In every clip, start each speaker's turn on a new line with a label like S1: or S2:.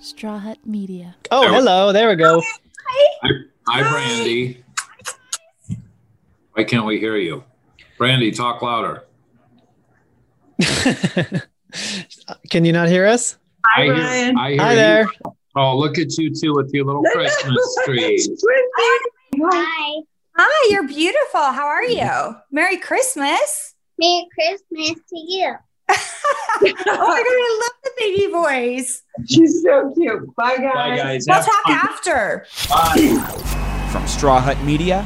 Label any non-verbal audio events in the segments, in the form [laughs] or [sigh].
S1: Straw Hut Media.
S2: Oh, hello. There we go.
S3: Hi, hi, Brandi. Why can't we hear you? Brandi, talk louder. [laughs]
S2: Can you not hear us?
S3: I hear,
S4: Ryan.
S3: I hear
S2: Hi
S3: you.
S2: there.
S3: Oh, look at you two with your little Christmas [laughs] tree.
S5: Hi.
S4: Hi, you're beautiful. How are you? Merry Christmas.
S5: Merry Christmas to you. [laughs]
S4: oh my god, I love the baby voice.
S6: She's so cute. Bye, guys.
S3: Bye, guys.
S4: We'll
S3: Have
S4: talk
S3: fun.
S4: after.
S3: Bye.
S7: From Straw Hut Media,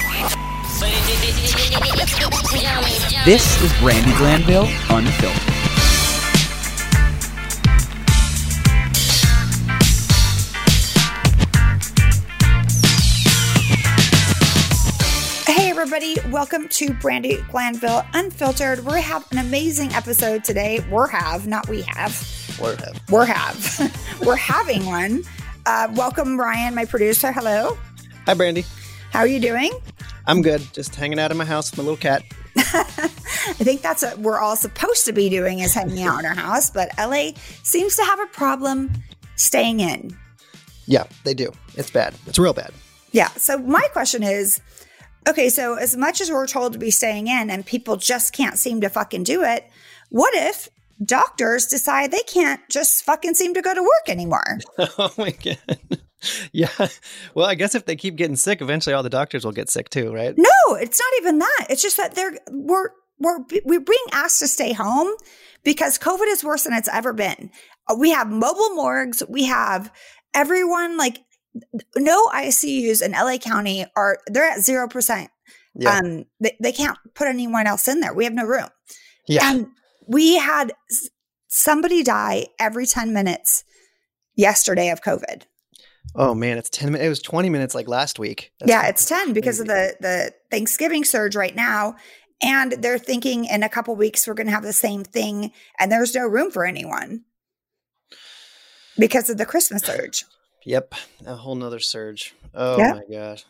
S7: this is Brandi Glanville Unfiltered.
S4: Hey everybody, welcome to Brandi Glanville Unfiltered. We have an amazing episode today. We're have, not we have.
S2: We're have.
S4: We're have. [laughs] We're having one. Uh, welcome Ryan, my producer. Hello.
S2: Hi, Brandi.
S4: How are you doing?
S2: I'm good. Just hanging out in my house with my little cat. [laughs]
S4: I think that's what we're all supposed to be doing is hanging out in our house, but LA seems to have a problem staying in.
S2: Yeah, they do. It's bad. It's real bad.
S4: Yeah. So my question is, okay, so as much as we're told to be staying in and people just can't seem to fucking do it, what if doctors decide they can't just fucking seem to go to work anymore? [laughs]
S2: oh my god. yeah. Well, I guess if they keep getting sick, eventually all the doctors will get sick too, right?
S4: No, it's not even that. It's just that they're we're we're we're being asked to stay home because COVID is worse than it's ever been. Uh, We have mobile morgues. We have everyone like no ICUs in LA County are they're at zero percent.
S2: Yeah.
S4: Um, they, they can't put anyone else in there. We have no room.
S2: yeah.
S4: And we had somebody die every 10 minutes yesterday of COVID.
S2: oh man, it's 10 minutes. It was 20 minutes like last week. That's
S4: yeah, it's 10 because of the the Thanksgiving surge right now. And they're thinking in a couple weeks we're going to have the same thing and there's no room for anyone because of the Christmas surge.
S2: Yep. A whole nother surge. Oh
S4: Yep.
S2: my gosh.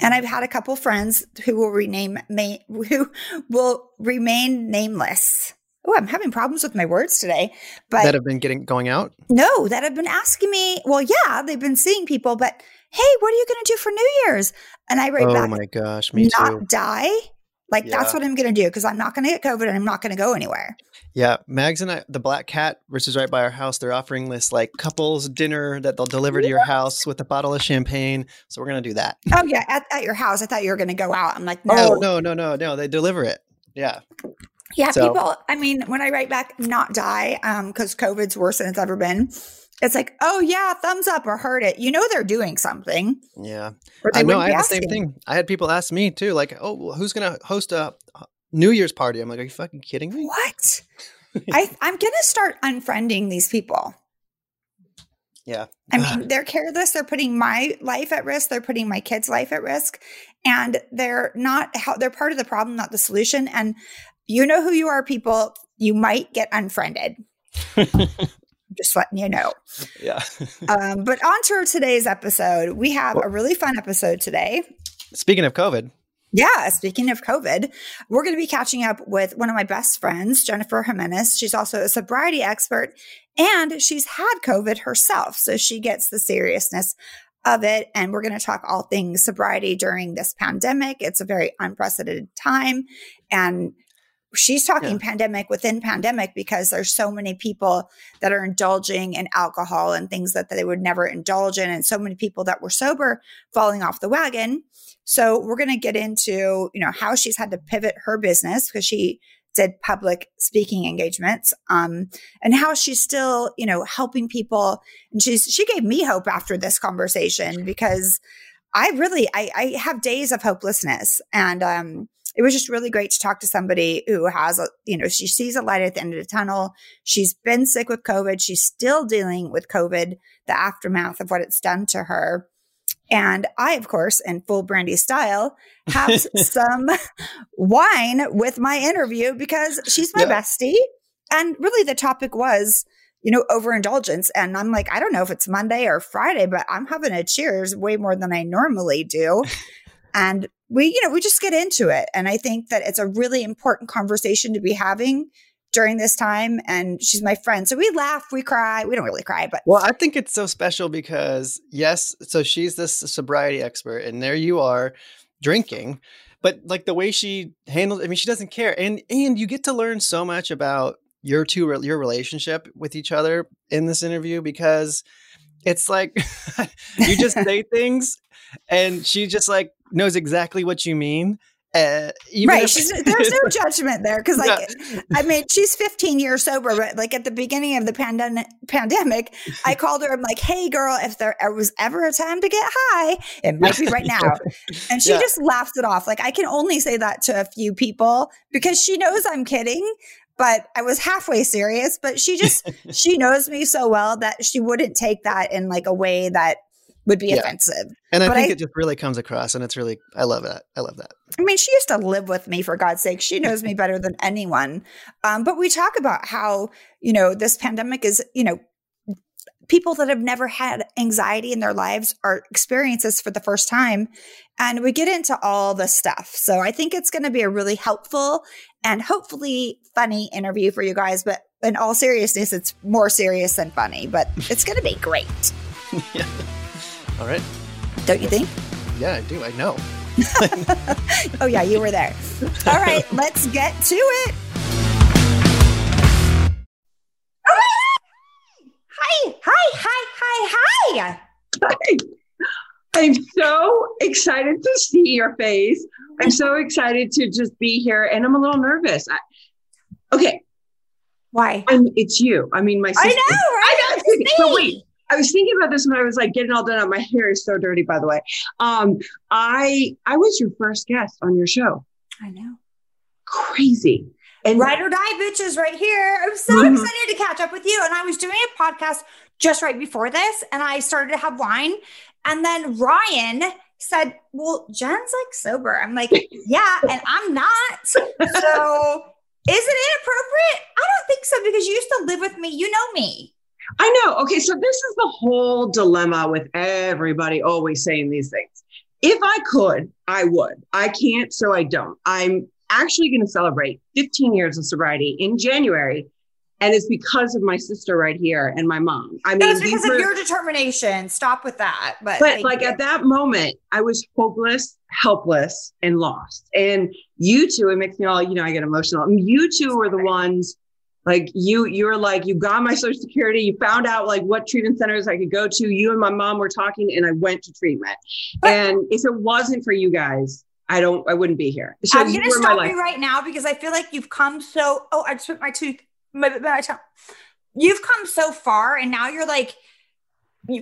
S4: And I've had a couple friends who will rename ma- who will remain nameless. Oh, I'm having problems with my words today. But
S2: that have been getting going out?
S4: No, that have been asking me. Well, yeah, they've been seeing people, but hey, what are you going to do for New Year's? And I write
S2: oh
S4: back,
S2: my gosh, me
S4: not
S2: too.
S4: die. Like that's what I'm going to do because I'm not going to get COVID and I'm not going to go anywhere.
S2: Yeah, Mags and I, the Black Cat, which is right by our house, they're offering this like couples dinner that they'll deliver to your house with a bottle of champagne. So we're gonna do that.
S4: Oh yeah, at, at your house. I thought you were going to go out. I'm like, oh, no,
S2: Oh no, no, no, no! They deliver it. Yeah,
S4: yeah,
S2: So-
S4: people. I mean, when I write back, not die, um, because COVID's worse than it's ever been. It's like, oh yeah, thumbs up or heard it. You know they're doing something.
S2: yeah. I know. I had the same thing. I had people ask me too, like, "Oh, well, who's gonna host a New Year's party?" I'm like, "Are you fucking kidding me?"
S4: What? [laughs] I, I'm going to start unfriending these people.
S2: Yeah.
S4: I mean, they're careless. They're putting my life at risk. They're putting my kids' life at risk, and they're not. How they're part of the problem, not the solution. And you know who you are, people. You might get unfriended. [laughs] Just letting you know.
S2: yeah. [laughs]
S4: Um, but on to today's episode. We have a really fun episode today.
S2: Speaking of COVID,
S4: Yeah, speaking of COVID, we're going to be catching up with one of my best friends, Jennifer Gimenez. She's also a sobriety expert and she's had COVID herself. So she gets the seriousness of it. And we're going to talk all things sobriety during this pandemic. It's a very unprecedented time. And she's talking pandemic within pandemic because there's so many people that are indulging in alcohol and things that they would never indulge in. And so many people that were sober falling off the wagon. So we're going to get into, you know, how she's had to pivot her business because she did public speaking engagements, um, and how she's still, you know, helping people. And she's she gave me hope after this conversation because I really I, I have days of hopelessness, and um, it was just really great to talk to somebody who has, a, you know, she sees a light at the end of the tunnel. She's been sick with COVID. She's still dealing with COVID, the aftermath of what it's done to her. And I, of course, in full brandy style, have [laughs] some wine with my interview because she's my
S2: Yeah.
S4: bestie. And really, the topic was, you know, overindulgence. And I'm like, I don't know if it's Monday or Friday, but I'm having a cheers way more than I normally do. [laughs] and we, you know, we just get into it. And I think that it's a really important conversation to be having during this time. And she's my friend. So we laugh, we cry. We don't really cry, but
S2: Well, I think it's so special because yes, so she's this sobriety expert, and there you are drinking, but like the way she handles, I mean, she doesn't care, and and you get to learn so much about your two your relationship with each other in this interview because it's like [laughs] you just [laughs] say things, and she just like knows exactly what you mean. Uh,
S4: right.
S2: if- [laughs]
S4: there's no judgment there. Cause like,
S2: Yeah.
S4: I mean, she's 15 years sober, but like at the beginning of the pandemic, pandemic, I [laughs] called her. I'm like, Hey girl, if there was ever a time to get high, it might be right now. And she
S2: Yeah.
S4: just laughed it off. Like I can only say that to a few people because she knows I'm kidding. But I was halfway serious, but she just, [laughs] she knows me so well that she wouldn't take that in like a way that would be
S2: Yeah.
S4: offensive.
S2: and I
S4: but
S2: think
S4: I-
S2: it just really comes across, and it's really I love that. I love that.
S4: I mean, she used to live with me for God's sake. She knows me better than anyone. Um, but we talk about how, you know, this pandemic is, you know, people that have never had anxiety in their lives are experiencing this for the first time. And we get into all the stuff. So I think it's going to be a really helpful and hopefully funny interview for you guys. But in all seriousness, it's more serious than funny, but it's going to be great. [laughs]
S2: All right.
S4: Don't you think?
S2: Yeah, I do. I know. [laughs]
S4: Oh, yeah, you were there. All right, [laughs] let's get to it. Hi, hi, hi, hi, hi.
S6: I'm so excited to see your face. I'm so excited to just be here, and I'm a little nervous. I, okay,
S4: Why?
S6: I'm, it's you. I mean, my sister.
S4: I know, right?
S6: I know.
S4: It's me.
S6: So wait, I was thinking about this when I was like getting all done up. My hair is so dirty, by the way. Um, I I was your first guest on your show.
S4: I know.
S6: Crazy. And
S4: Ride or die bitches right here. I'm so
S6: Mhm.
S4: excited to catch up with you. And I was doing a podcast just right before this, and I started to have wine. And then Ryan said, Well, Jen's like sober. I'm like, [laughs] Yeah, and I'm not. So is it inappropriate? I don't think so because you used to live with me. You know me.
S6: I know. Okay, so this is the whole dilemma with everybody always saying these things. If I could, I would. I can't, so I don't. I'm actually going to celebrate 15 years of sobriety in January, and it's because of my sister right here and my mom. I mean,
S4: That's because
S6: were-
S4: of your determination. Stop with that. But,
S6: but like
S4: you.
S6: at that moment, I was hopeless, helpless, and lost. And you two, it makes me all, you know, I get emotional. You two were the ones like you, you're like, you got my social security, you found out like what treatment centers I could go to. You and my mom were talking, and I went to treatment. And if it wasn't for you guys, I don't, I wouldn't be here. So
S4: I'm going to stop you right now because I feel like you've come so. Oh, I just put my tooth, my, my tongue. You've come so far, and now you're like.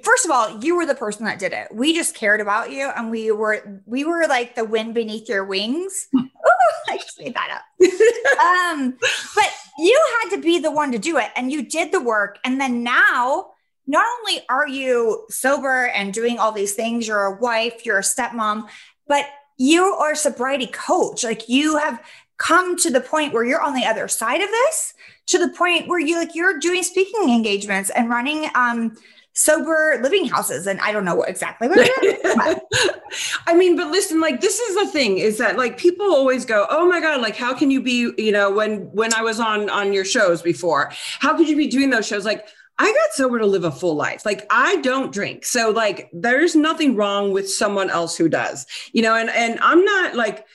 S4: First of all, you were the person that did it. We just cared about you, and we were we were like the wind beneath your wings. [laughs] [laughs] I just made that up. um, but you had to be the one to do it, and you did the work. And then now, not only are you sober and doing all these things, you're a wife, you're a stepmom, but you are a sobriety coach. Like you have come to the point where you're on the other side of this, to the point where you like you're doing speaking engagements and running um sober living houses. And I don't know what exactly [laughs]
S6: I mean, but listen, like this is the thing is that like people always go, "Oh my god, like how can you be, you know, when when I was on on your shows before, how could you be doing those shows?" Like I got sober to live a full life. Like I don't drink. So like there's nothing wrong with someone else who does. You know, and and I'm not like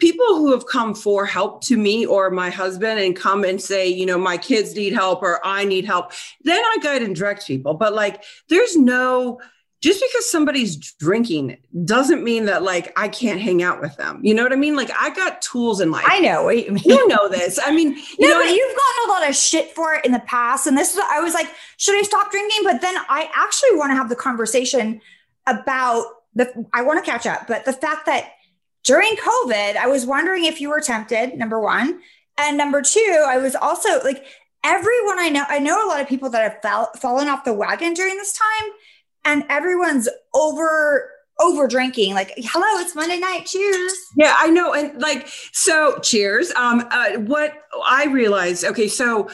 S6: people who have come for help to me or my husband and come and say, you know, my kids need help or I need help, then I guide and direct people. But like, there's no, just because somebody's drinking doesn't mean that like I can't hang out with them. You know what I mean? Like I got tools in life.
S4: I know what you mean.
S6: you know this. I mean, [laughs] you
S4: no,
S6: know,
S4: but you've gotten a lot of shit for it in the past. And this is, I was like, should I stop drinking? But then I actually want to have the conversation about the, I want to catch up, but the fact that during COVID, I was wondering if you were tempted, number one. And number two, I was also like, everyone I know, I know a lot of people that have fell, fallen off the wagon during this time, and everyone's over, over drinking. Like, hello, it's Monday night. Cheers.
S6: Yeah, I know. And like, so cheers. Um, uh, what I realized, okay, so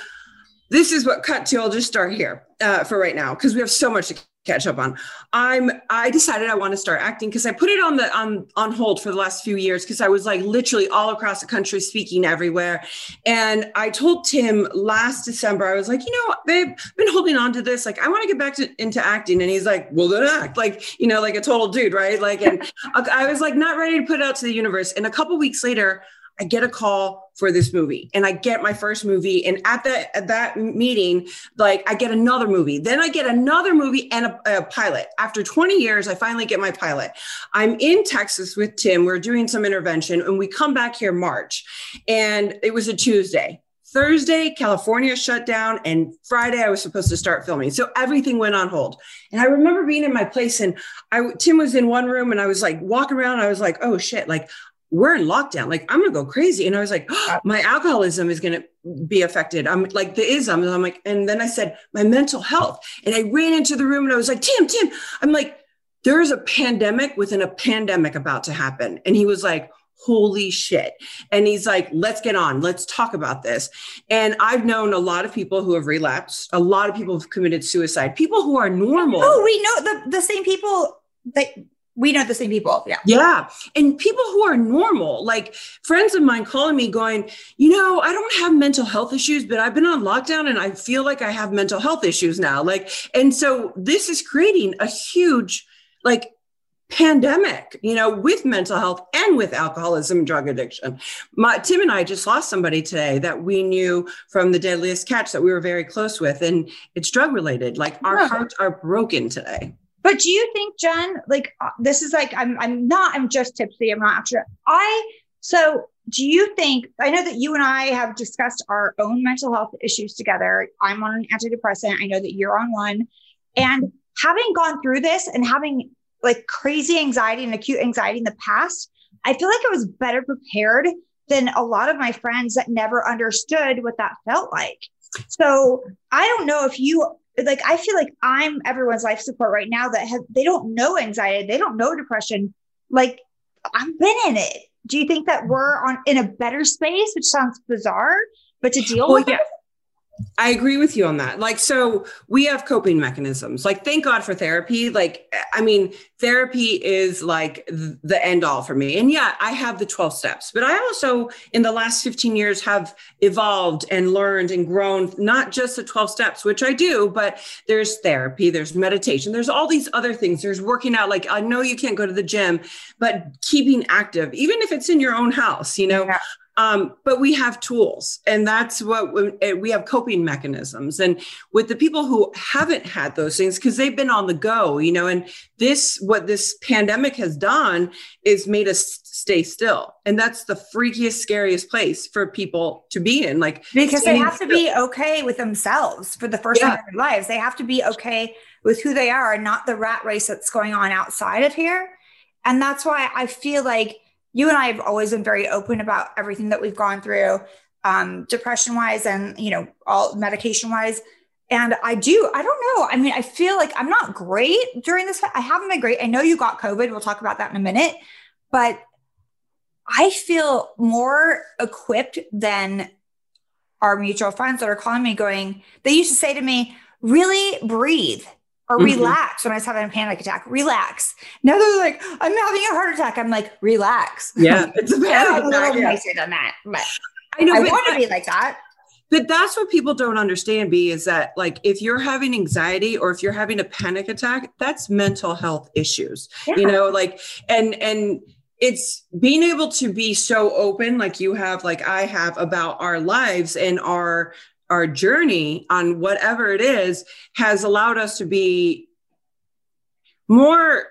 S6: this is what cut to, I'll just start here uh, for right now, because we have so much to catch up on. I'm I decided I want to start acting because I put it on the on on hold for the last few years because I was like literally all across the country speaking everywhere. And I told Tim last December, I was like, you know, I've been holding on to this. Like, I want to get back to, into acting. And he's like, well, then act. Like, you know, like a total dude, right? Like, and [laughs] I was like not ready to put it out to the universe. And a couple weeks later, I get a call for this movie and I get my first movie. And at that, at that meeting, like I get another movie, then I get another movie and a, a, pilot. After 20 years, I finally get my pilot. I'm in Texas with Tim. We're doing some intervention and we come back here March and it was a Tuesday. Thursday, California shut down, and Friday I was supposed to start filming. So everything went on hold. And I remember being in my place, and I Tim was in one room, and I was like walking around. I was like, "Oh shit!" Like we're in lockdown. Like I'm gonna go crazy. And I was like, oh, [gasps] my alcoholism is gonna be affected. I'm like the ism. And I'm like, and then I said, my mental health. And I ran into the room and I was like, Tim, Tim, I'm like, there is a pandemic within a pandemic about to happen. And he was like, holy shit. And he's like, let's get on, let's talk about this. And I've known a lot of people who have relapsed, a lot of people have committed suicide, people who are normal.
S4: Oh, we know the, the same people that we know the same people. Yeah.
S6: Yeah. And people who are normal, like friends of mine calling me going, you know, I don't have mental health issues, but I've been on lockdown and I feel like I have mental health issues now. Like, and so this is creating a huge, like, pandemic, you know, with mental health and with alcoholism and drug addiction. My, Tim and I just lost somebody today that we knew from the deadliest catch that we were very close with, and it's drug related. Like, our yeah. hearts are broken today.
S4: But do you think, Jen, like uh, this is like I'm I'm not I'm just tipsy. I'm not actually I so do you think I know that you and I have discussed our own mental health issues together. I'm on an antidepressant. I know that you're on one. And having gone through this and having like crazy anxiety and acute anxiety in the past, I feel like I was better prepared than a lot of my friends that never understood what that felt like. So I don't know if you like I feel like I'm everyone's life support right now that have they don't know anxiety, they don't know depression. Like I've been in it. Do you think that we're on in a better space, which sounds bizarre, but to deal well, with
S6: yeah.
S4: it?
S6: I agree with you on that. Like, so we have coping mechanisms. Like, thank God for therapy. Like, I mean, therapy is like the end all for me. And yeah, I have the 12 steps, but I also, in the last 15 years, have evolved and learned and grown, not just the 12 steps, which I do, but there's therapy, there's meditation, there's all these other things. There's working out. Like, I know you can't go to the gym, but keeping active, even if it's in your own house, you know, yeah. Um, but we have tools, and that's what we, eh, we, have coping mechanisms. And with the people who haven't had those things, because they've been on the go, you know, and this, what this pandemic has done is made us stay still. And that's the freakiest, scariest place for people to be in. Like,
S4: because they have still. to be okay with themselves for the first yeah. time in their lives. They have to be okay with who they are and not the rat race that's going on outside of here. And that's why I feel like, you and I have always been very open about everything that we've gone through, um, depression wise and, you know, all medication wise. And I do, I don't know. I mean, I feel like I'm not great during this. I haven't been great. I know you got COVID. We'll talk about that in a minute. But I feel more equipped than our mutual friends that are calling me going, they used to say to me, really breathe or mm-hmm. relax when I was having a panic attack. Relax. Now they're like, I'm having a heart attack. I'm like, relax.
S6: Yeah, [laughs] it's a panic
S4: attack. A little nicer than that, but I know. I want to be like that.
S6: But that's what people don't understand, B, is that like if you're having anxiety or if you're having a panic attack, that's mental health issues. Yeah. You know, like and and it's being able to be so open like you have like i have about our lives and our our journey on whatever it is has allowed us to be more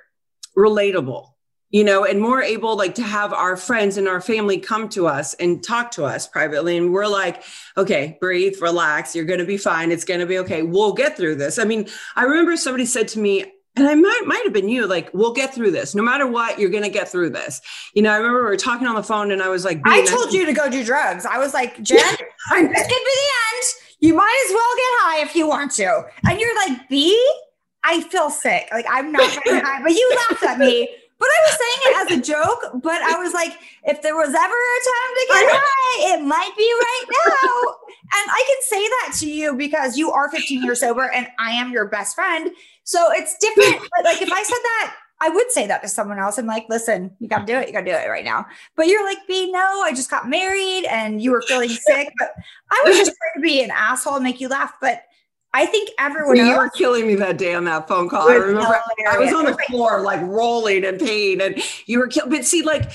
S6: relatable you know and more able like to have our friends and our family come to us and talk to us privately and we're like okay breathe relax you're going to be fine it's going to be okay we'll get through this i mean i remember somebody said to me and I might might have been you. Like, we'll get through this. No matter what, you're gonna get through this. You know, I remember we were talking on the phone, and I was like,
S4: I told you to go do drugs. I was like, Jen, let's get to the end. You might as well get high if you want to. And you're like, B, I feel sick. Like I'm not getting [laughs] high, but you laughed at me But I was saying it as a joke, but I was like, if there was ever a time to get high, it might be right now. and I can say that to you because you are 15 years sober and I am your best friend. So it's different. But like if I said that, I would say that to someone else. I'm like, listen, you got to do it. You got to do it right now. But you're like, B, no, I just got married and you were feeling [laughs] sick. But I was just trying to be an asshole and make you laugh. But I think everyone
S6: you were killing me that day on that phone call. I
S4: was
S6: remember I was on the floor, like rolling in pain, and you were killing. But see, like,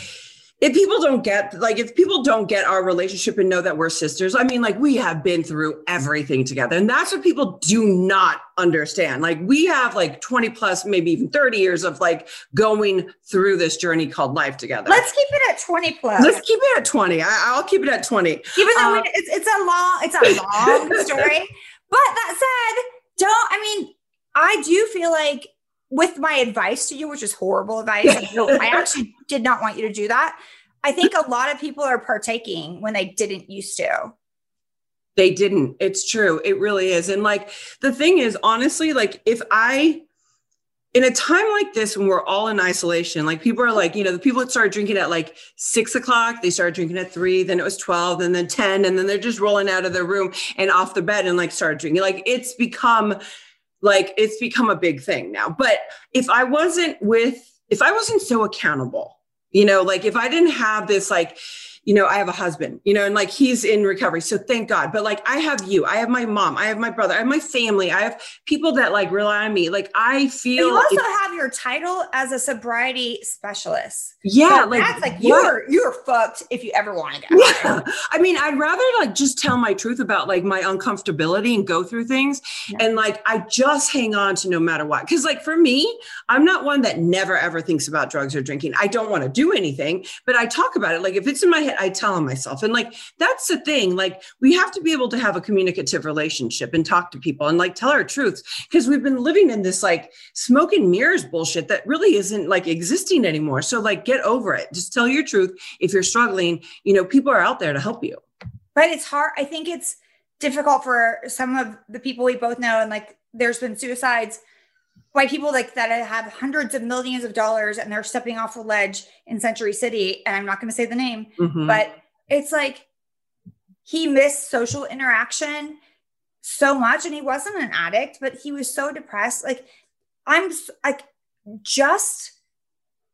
S6: if people don't get, like, if people don't get our relationship and know that we're sisters, I mean, like, we have been through everything together, and that's what people do not understand. Like, we have like 20 plus, maybe even 30 years of like going through this journey called life together.
S4: Let's keep it at 20 plus.
S6: Let's keep it at 20. I, I'll keep it at 20.
S4: Even though
S6: um,
S4: we- it's, it's a long, it's a long [laughs] story. But that said, don't, I mean, I do feel like with my advice to you, which is horrible advice, I actually did not want you to do that. I think a lot of people are partaking when they didn't used to.
S6: They didn't. It's true. It really is. And like the thing is, honestly, like if I, in a time like this when we're all in isolation, like people are like, you know, the people that started drinking at like six o'clock, they started drinking at three, then it was 12, and then 10, and then they're just rolling out of their room and off the bed and like started drinking. Like it's become like it's become a big thing now. But if I wasn't with, if I wasn't so accountable, you know, like if I didn't have this like, you know, I have a husband, you know, and like he's in recovery. So thank God. But like I have you, I have my mom, I have my brother, I have my family, I have people that like rely on me. Like I
S4: But
S6: feel
S4: you also have your title as a sobriety specialist.
S6: yeah,
S4: So
S6: like
S4: that's like
S6: what-
S4: you're you're fucked if you ever want to.
S6: Yeah. I mean, I'd rather like just tell my truth about like my uncomfortability and go through things.
S4: Yeah.
S6: And like, I just hang on to no matter what. Cause like for me, I'm not one that never ever thinks about drugs or drinking. I don't want to do anything, but I talk about it. Like if it's in my head, I tell on myself. And like, that's the thing. Like we have to be able to have a communicative relationship and talk to people and like tell our truths. Cause we've been living in this like smoke and mirrors bullshit that really isn't like existing anymore. So like, get over it. Just tell your truth. If you're struggling, you know, people are out there to help you.
S4: But it's hard. I think it's difficult for some of the people we both know. And like, there's been suicides by people like that have hundreds of millions of dollars and they're stepping off a ledge in Century City. And I'm not going to say the name,
S6: Mhm.
S4: but it's like he missed social interaction so much and he wasn't an addict but he was so depressed like i'm like just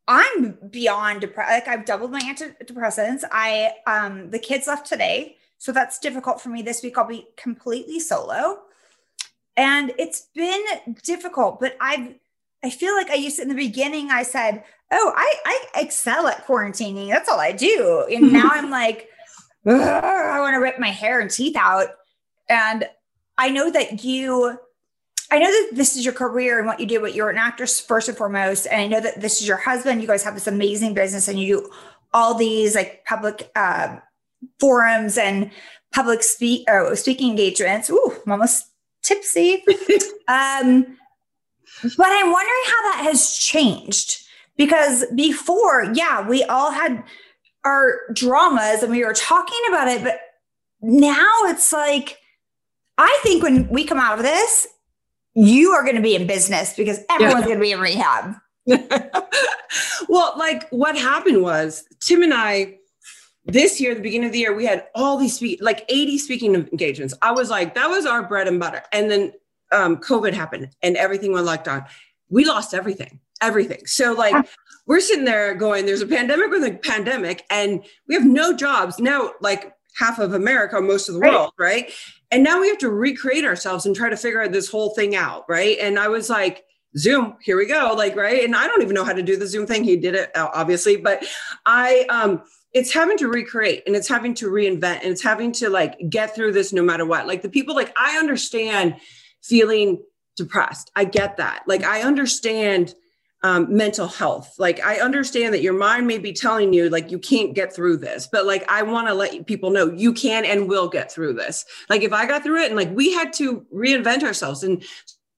S4: i'm beyond depressed like i've doubled my antidepressants i um the kids left today so that's difficult for me this week i'll be completely solo and it's been difficult but i've i feel like i used to in the beginning i said oh i i excel at quarantining. That's all i do. And [laughs] now i'm like i want to rip my hair and teeth out. And i know that you i know that this is your career and what you do but you're an actress first and foremost. And i know that this is your husband. You guys have this amazing business and you do all these like public uh, forums and public speak oh, speaking engagements. Ooh, i'm almost tipsy. [laughs] Um but i'm wondering how that has changed because before yeah we all had our dramas and we were talking about it but now it's like i think when we come out of this you are going to be in business because everyone's going to be in rehab. [laughs]
S6: Well, like what happened was Tim and I this year, the beginning of the year, we had all these speak like 80 speaking engagements. I was like, that was our bread and butter. And then um, COVID happened and everything went locked down. We lost everything, everything. So like [laughs] we're sitting there going, there's a pandemic with a pandemic, and we have no jobs. Now, like half of America, most of the
S4: Right.
S6: world, right? And now we have to recreate ourselves and try to figure this whole thing out, right? And I was like, Zoom, here we go, like right. And I don't even know how to do the Zoom thing. He did it obviously, but I um it's having to recreate and it's having to reinvent and it's having to like get through this no matter what. Like the people like I understand feeling depressed. I get that. Like I understand um, mental health. Like I understand that your mind may be telling you like you can't get through this, but like I want to let people know you can and will get through this. Like if I got through it and like we had to reinvent ourselves and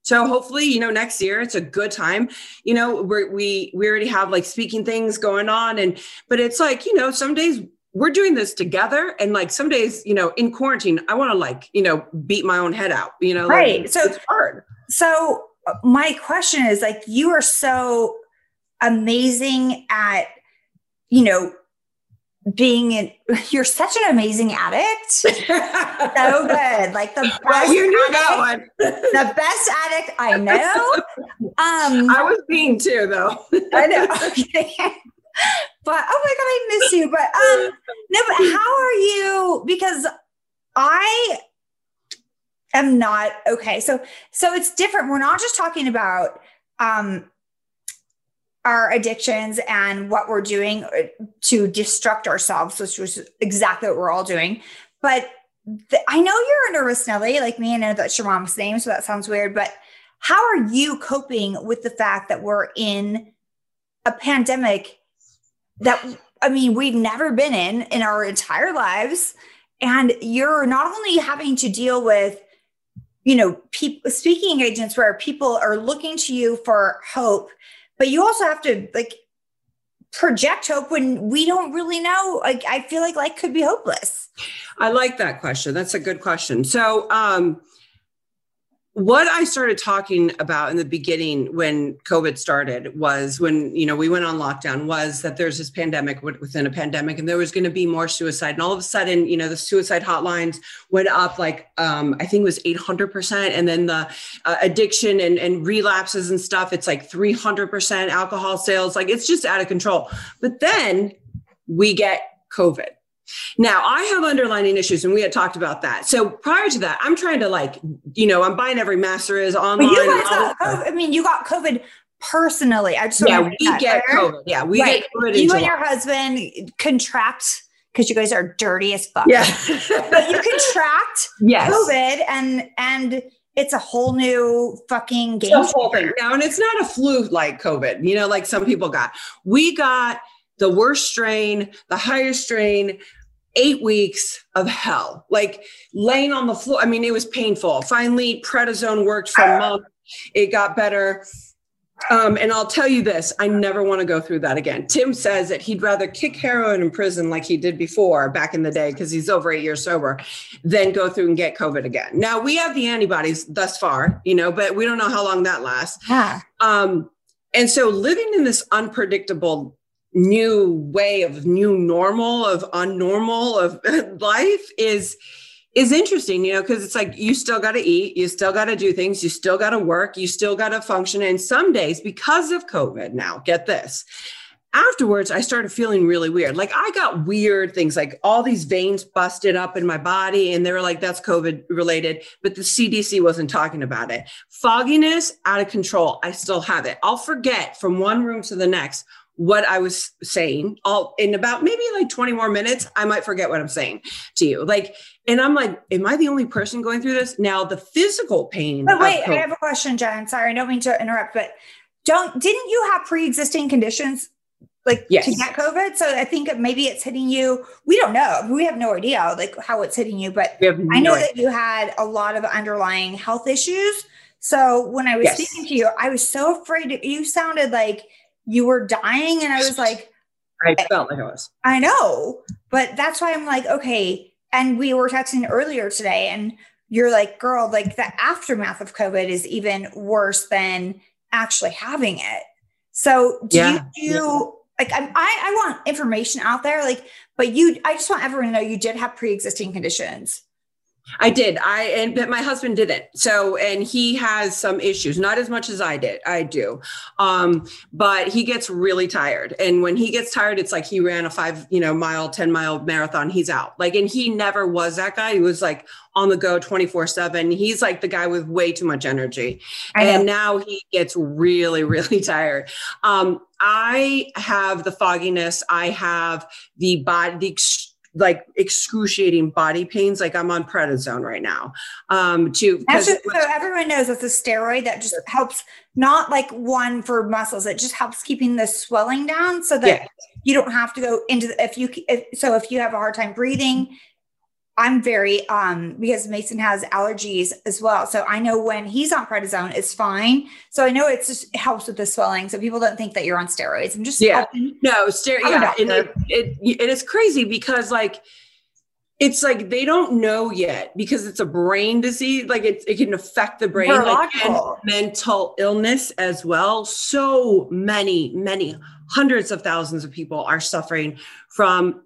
S6: so hopefully, you know, next year it's a good time. You know, we're, we we already have like speaking things going on, and but it's like you know, some days we're doing this together, and like some days, you know, in quarantine, I want to like you know beat my own head out. You know, like,
S4: Right. So-
S6: it's hard.
S4: So uh, my question is like you are so amazing at, you know, being in, [laughs] you're such an amazing addict. [laughs] so good. Like the best,
S6: well, you knew that
S4: addict,
S6: one.
S4: the best addict I know. [laughs] Um,
S6: I was being too, though.
S4: I know. Okay. but oh my god, I miss you. But um, no, but how are you? Because I am not okay. So so it's different. We're not just talking about um our addictions and what we're doing uh, to destruct ourselves, which was exactly what we're all doing. But I know you're a nervous Nelly, like me, and I know that's your mom's name, so that sounds weird. But how are you coping with the fact that we're in a pandemic that I mean we've never been in in our entire lives, and you're not only having to deal with you know people speaking agents where people are looking to you for hope but you also have to like project hope when we don't really know like i feel like life could be hopeless
S6: I like that question. That's a good question. So, um, what I started talking about in the beginning when COVID started was when, you know, we went on lockdown was that there's this pandemic within a pandemic and there was going to be more suicide. And all of a sudden, you know, the suicide hotlines went up like, um, I think it was 800%. And then the uh, addiction and, and relapses and stuff, it's like 300% alcohol sales. Like it's just out of control. But then we get COVID. Now I have underlining issues, and we had talked about that. So prior to that, I'm trying to like, you know, I'm buying every master is
S4: but
S6: online.
S4: you guys got. I mean you got covid personally i just
S6: yeah, we
S4: that
S6: get. COVID. Yeah, we
S4: right
S6: get COVID.
S4: you and your husband contract because you guys are dirty as fuck
S6: yeah, [laughs]
S4: but you contract
S6: yes.
S4: covid and and it's a whole new fucking game
S6: whole thing. Now, and it's not a flu like COVID, you know, like some people got. We got the worst strain, the highest strain, eight weeks of hell, like laying on the floor. I mean, it was painful. Finally, prednisone worked for a month. It got better. Um, and I'll tell you this I never want to go through that again. Tim says that he'd rather kick heroin in prison like he did before back in the day because he's over eight years sober than go through and get COVID again. Now we have the antibodies thus far, you know, but we don't know how long that lasts.
S4: yeah
S6: Um, and so living in this unpredictable new way of new normal of unnormal of [laughs] life is is interesting you know because it's like you still got to eat you still got to do things you still got to work you still got to function. And some days because of covid now get this afterwards i started feeling really weird. Like i got weird things like all these veins busted up in my body and they were like that's covid related but the cdc wasn't talking about it. Fogginess out of control. I still have it. I'll forget from one room to the next what i was saying all in about maybe like 20 more minutes i might forget what i'm saying to you like and i'm like am i the only person going through this now the physical pain
S4: But wait, I have a question, Jen. Sorry, I don't mean to interrupt, but don't didn't you have pre-existing conditions like
S6: Yes.
S4: to get COVID? So I think maybe it's hitting you. We don't know. We have no idea like how it's hitting you, but
S6: have
S4: I know
S6: no
S4: that you had a lot of underlying health issues. So when I was
S6: Yes.
S4: speaking to you, I was so afraid. You sounded like you were dying, and I was like,
S6: i felt like i was
S4: I know, but that's why I'm like, okay. And we were texting earlier today, and you're like, girl, like the aftermath of COVID is even worse than actually having it. So do
S6: Yeah.
S4: you do like I'm, I I want information out there, like, but you I just want everyone to know you did have pre-existing conditions.
S6: I did. I and but my husband didn't. So and he has some issues, not as much as I did. I do. Um, but he gets really tired. And when he gets tired, it's like he ran a five, you know, mile, 10 mile marathon. He's out. Like, and he never was that guy. He was like on the go 24-7. He's like the guy with way too much energy. And now he gets really, really [laughs] tired. Um, I have the fogginess. I have the body, the like excruciating body pains. Like I'm on prednisone right now. Um, to
S4: just, so everyone knows that's a steroid that just helps, not like one for muscles. It just helps keeping the swelling down so that
S6: Yeah.
S4: you don't have to go into the, if you, if, so if you have a hard time breathing, I'm very, um, because Mason has allergies as well. So I know when he's on prednisone, it's fine. So I know it's just, it helps with the swelling. So people don't think that you're on steroids. I'm just,
S6: Yeah.
S4: helping.
S6: no, stare, yeah, and it, it, it is crazy because like it's like they don't know yet because it's a brain disease. Like it, it can affect the brain, like and mental illness as well. So many, many hundreds of thousands of people are suffering from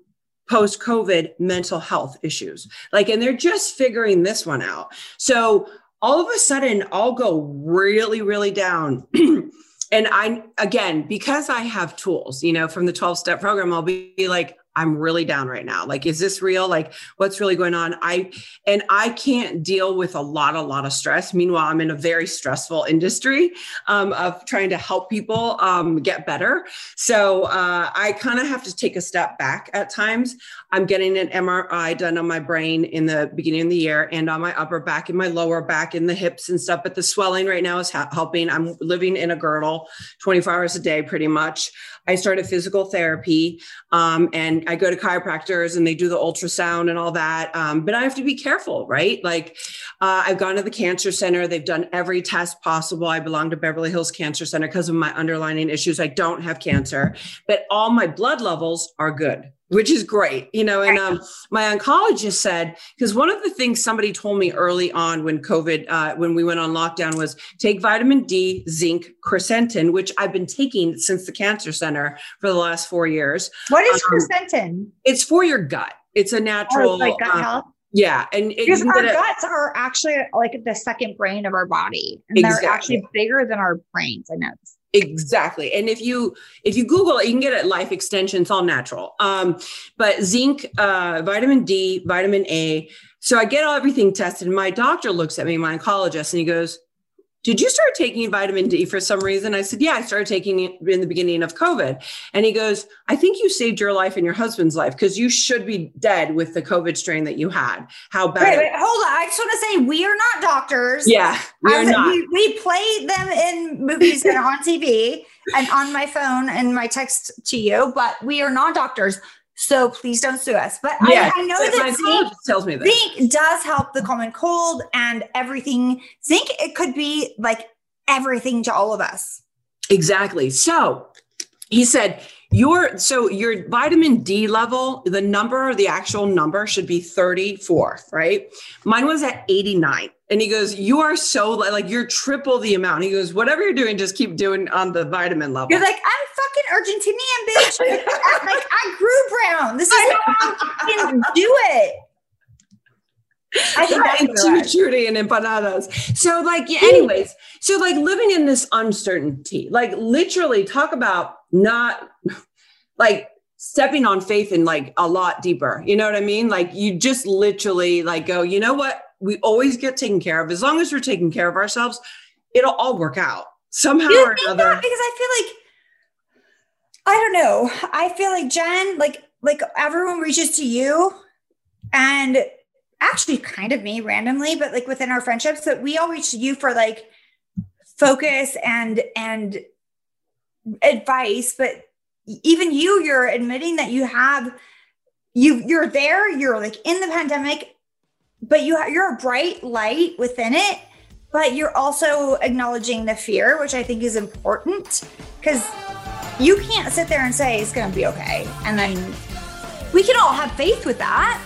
S6: post COVID mental health issues. Like, and they're just figuring this one out. So all of a sudden, I'll go really, really down. [clears throat] and I, again, because I have tools, you know, from the 12 step program, I'll be like, I'm really down right now. Like, is this real? Like, what's really going on? I, and I can't deal with a lot, a lot of stress. Meanwhile, I'm in a very stressful industry um, of trying to help people um, get better. So uh, I kind of have to take a step back at times. I'm getting an MRI done on my brain in the beginning of the year and on my upper back and my lower back and the hips and stuff. But the swelling right now is ha- helping. I'm living in a girdle 24 hours a day, pretty much. I started physical therapy um, and I go to chiropractors and they do the ultrasound and all that. Um, but I have to be careful, right? Like uh, I've gone to the cancer center. They've done every test possible. I belong to Beverly Hills Cancer Center because of my underlying issues. I don't have cancer, but all my blood levels are good. Which is great, you know. And um, my oncologist said because one of the things somebody told me early on when COVID, uh, when we went on lockdown, was take vitamin D, zinc, quercetin, which I've been taking since the cancer center for the last four years.
S4: What is
S6: Um? It's for your gut. It's a natural,
S4: Oh, like gut
S6: uh,
S4: health?
S6: yeah, and it,
S4: Because our
S6: it-
S4: guts are actually like the second brain of our body, and they're actually bigger than our brains. I know. this.
S6: Exactly. And if you if you Google it, you can get it life extension. It's all natural. Um, but zinc, uh, vitamin D, vitamin A. So I get all everything tested. And my doctor looks at me, my oncologist, and he goes, Did you start taking vitamin D for some reason? I said, Yeah, I started taking it in the beginning of COVID. And he goes, I think you saved your life and your husband's life because you should be dead with the COVID strain that you had. How bad?
S4: Wait, wait, hold on. I just want to say we are not doctors.
S6: Yeah, we are
S4: um,
S6: not.
S4: We, we play them in movies and on TV and on my phone and my text to you, but we are not doctors. So please don't sue us. But
S6: Yeah,
S4: I, I know that zinc,
S6: tells me this.
S4: zinc does help the common cold and everything. Zinc, it could be like everything to all of us.
S6: Exactly. So he said, your so your vitamin D level, the number, the actual number should be 34, right? Mine was at 89. And he goes, You are so like you're triple the amount. He goes, Whatever you're doing, just keep doing on the vitamin level.
S4: You're like, I'm Argentinian, bitch. like I grew brown. This is how I can do it. I think that's
S6: and
S4: what it was.
S6: chimichurri and empanadas. So, like, yeah, anyways, so like living in this uncertainty, like literally talk about not like stepping on faith in like a lot deeper. You know what I mean? Like you just literally like go, you know what? We always get taken care of. As long as we're taking care of ourselves, it'll all work out somehow or another.
S4: that? Because I feel like I don't know. I feel like Jen, like like everyone reaches to you, and actually kind of me randomly, but like within our friendships, that we all reach to you for like focus and and advice. But even you, you're admitting that you have you you're there. You're like in the pandemic, but you you're a bright light within it but you're also acknowledging the fear, which I think is important because you can't sit there and say it's going to be okay. And then we can all have faith with that.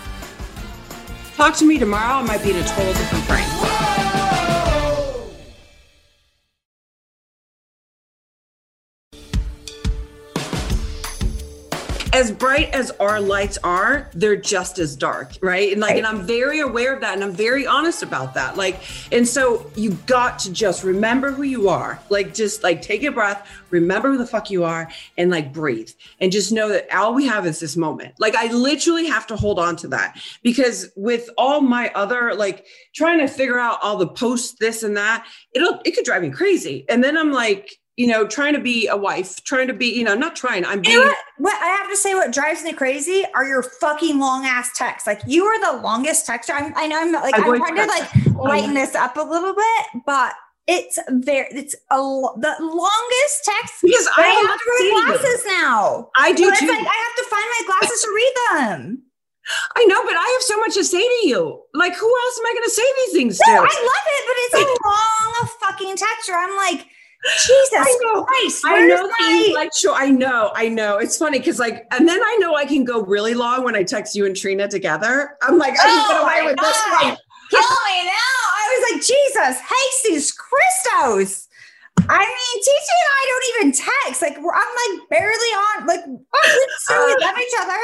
S6: Talk to me tomorrow. I might be in a total different frame. As bright as our lights are, they're just as dark, right? And like,
S4: Right.
S6: and I'm very aware of that, and I'm very honest about that. Like, and so you got to just remember who you are. Like, just like take a breath, remember who the fuck you are, and like breathe, and just know that all we have is this moment. Like, I literally have to hold on to that because with all my other like trying to figure out all the posts, this and that, it'll it could drive me crazy. And then I'm like, you know, trying to be a wife, trying to be, you know, not trying. I'm
S4: You
S6: being
S4: know what? What I have to say, what drives me crazy are your fucking long ass texts. Like you are the longest texter. I'm, I know I'm like
S6: I'm
S4: I'm, trying to
S6: to-
S4: like oh, lighten this up a little bit, but it's very it's a the longest text.
S6: because
S4: I have to wear
S6: seen
S4: glasses now.
S6: I do too.
S4: like I have to find my glasses to read them.
S6: I know, but I have so much to say to you. Like, who else am I going to say these things
S4: No,
S6: to?
S4: I love it, but it's a [laughs] long fucking text I'm like, Jesus
S6: I know.
S4: Christ.
S6: I know the
S4: my-
S6: intellectual. I know. I know. It's funny because like, and then I know I can go really long when I text you and Trina together. I'm like, I can get
S4: Oh
S6: away with this
S4: God.
S6: one.
S4: Kill me now. I was like, Jesus, Jesus Christos. I mean, TJ and I don't even text. Like, we're, I'm like barely on. Like, we so we love each other.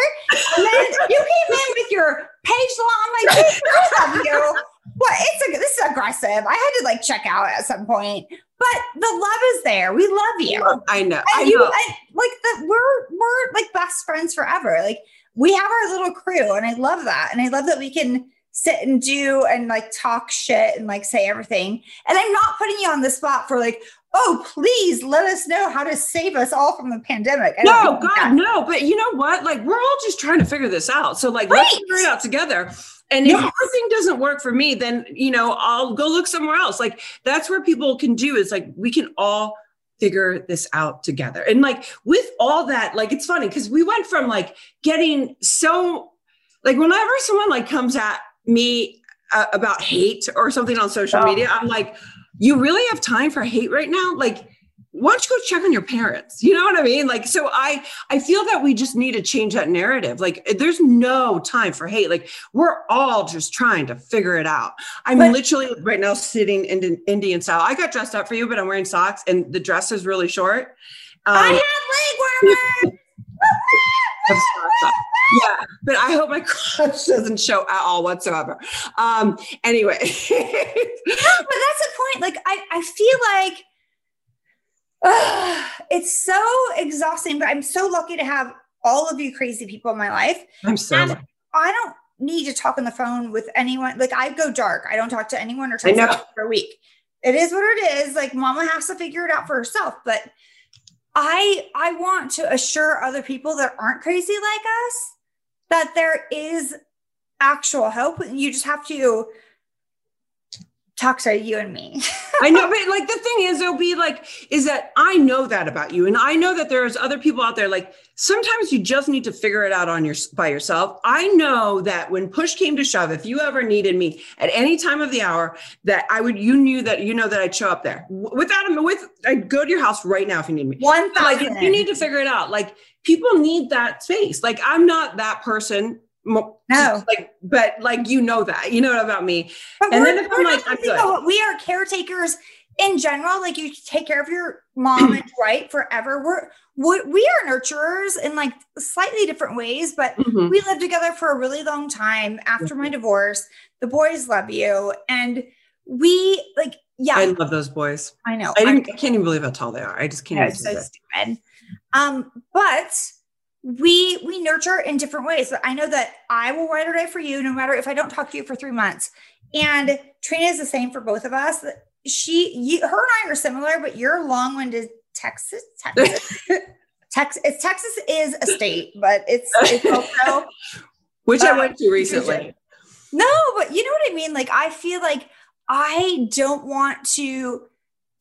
S4: And then you came in with your page long. I'm like, I love you. What? It's a, this is aggressive. I had to like check out at some point, but the love is there. We love you.
S6: I know. I
S4: And you,
S6: know.
S4: and, like the we're we're like best friends forever. Like we have our little crew, and I love that. And I love that we can sit and do and like talk shit and like say everything. And I'm not putting you on the spot for like, oh, please let us know how to save us all from the pandemic. I
S6: No, God,
S4: that-
S6: no. But you know what? Like, we're all just trying to figure this out. So, like, let's figure it out together. And if
S4: Yes.
S6: your thing doesn't work for me, then you know I'll go look somewhere else. Like that's where people can do is like we can all figure this out together. And like with all that, like it's funny because we went from like getting so like whenever someone like comes at me uh, about hate or something on social
S4: Oh.
S6: media, I'm like, you really have time for hate right now? Like, why don't you go check on your parents? You know what I mean? Like, so I I feel that we just need to change that narrative. Like, there's no time for hate. Like, we're all just trying to figure it out. I'm
S4: But-
S6: literally right now sitting in Indian style. I got dressed up for you, but I'm wearing socks, and the dress is really short.
S4: I
S6: Um,
S4: have leg warmers. [laughs]
S6: have socks on. yeah, but I hope my [laughs] crotch doesn't show at all whatsoever. Um, anyway, [laughs]
S4: No, but that's the point. Like I, I feel like ugh, it's so exhausting, but I'm so lucky to have all of you crazy people in my life.
S6: I'm so.
S4: And I don't need to talk on the phone with anyone. Like I go dark. I don't talk to anyone or
S6: talk
S4: anyone for a week. It is what it is. Like mama has to figure it out for herself. But I I want to assure other people that aren't crazy like us that there is actual hope. You just have to talk to you and me.
S6: I know, [laughs] but like the thing is, it'll be like, is that I know that about you, and I know that there's other people out there. Like sometimes you just need to figure it out on your by yourself. I know that when push came to shove, if you ever needed me at any time of the hour, that I would. You knew that you know that I'd show up there without a with. I'd go to your house right now if you need me.
S4: One
S6: Like you need to figure it out. Like people need that space. Like I'm not that person.
S4: No.
S6: like but like you know that you know about me
S4: But
S6: And then if I'm like, I'm good.
S4: we are caretakers in general. Like you take care of your mom [clears throat] and right forever. We're we, we are nurturers in like slightly different ways, but
S6: Mhm.
S4: we lived together for a really long time after my divorce. The boys love you, and we like yeah.
S6: I
S4: I,
S6: love those boys.
S4: know.
S6: I. I can't even believe how tall they are. I just can't. even
S4: it's so stupid. Um, but we we nurture in different ways. But I know that I will ride or die for you, no matter if I don't talk to you for three months. And Trina is the same for both of us. She, you, her and I are similar, but you're long-winded. Texas, Texas, [laughs] Texas. It's Texas is a state, but it's it's also [laughs]
S6: Which I
S4: Uh,
S6: went to recently.
S4: no, but you know what I mean? Like, I feel like I don't want to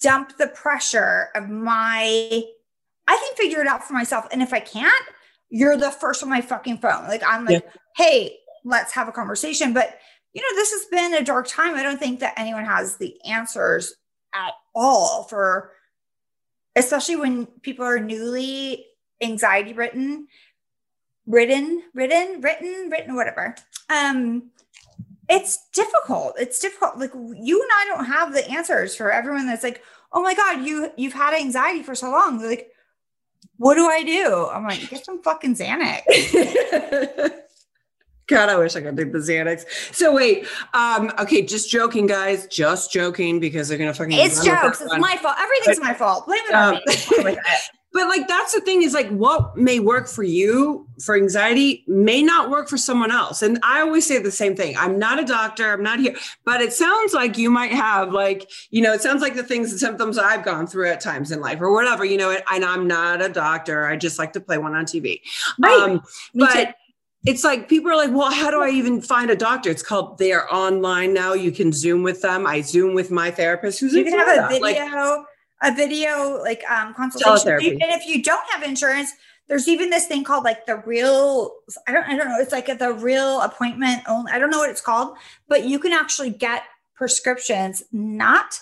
S4: dump the pressure of my, I can figure it out for myself. And if I can't, you're the first on my fucking phone. Like, I'm like, hey, let's have a conversation. But, you know, this has been a dark time. I don't think that anyone has the answers at all for, especially when people are newly anxiety ridden written written written written whatever um it's difficult. It's difficult. Like you and i don't have the answers for everyone that's like oh my god you you've had anxiety for so long. They're like what do i do? I'm like get some fucking xanax [laughs]
S6: God, I wish I could take the Xanax. So wait, um, okay, just joking, guys, just joking because they're gonna fucking.
S4: it's jokes it's my fault everything's my fault blame it on
S6: Um,
S4: me I'm fine with it.
S6: But like that's the thing is like what may work for you for anxiety may not work for someone else. And I always say the same thing. I'm not a doctor, I'm not here, but it sounds like you might have like, you know, it sounds like the things and symptoms I've gone through at times in life or whatever, you know, and I'm not a doctor. I just like to play one on TV.
S4: Right.
S6: Um,
S4: Me
S6: but
S4: too.
S6: It's like people are like, well, how do I even find a doctor? It's called they are online now. You can Zoom with them. I Zoom with my therapist who's
S4: you can have a
S6: Florida. Like,
S4: video a video like um consultation and if you don't have insurance there's even this thing called like the real i don't i don't know it's like the real appointment only i don't know what it's called but you can actually get prescriptions not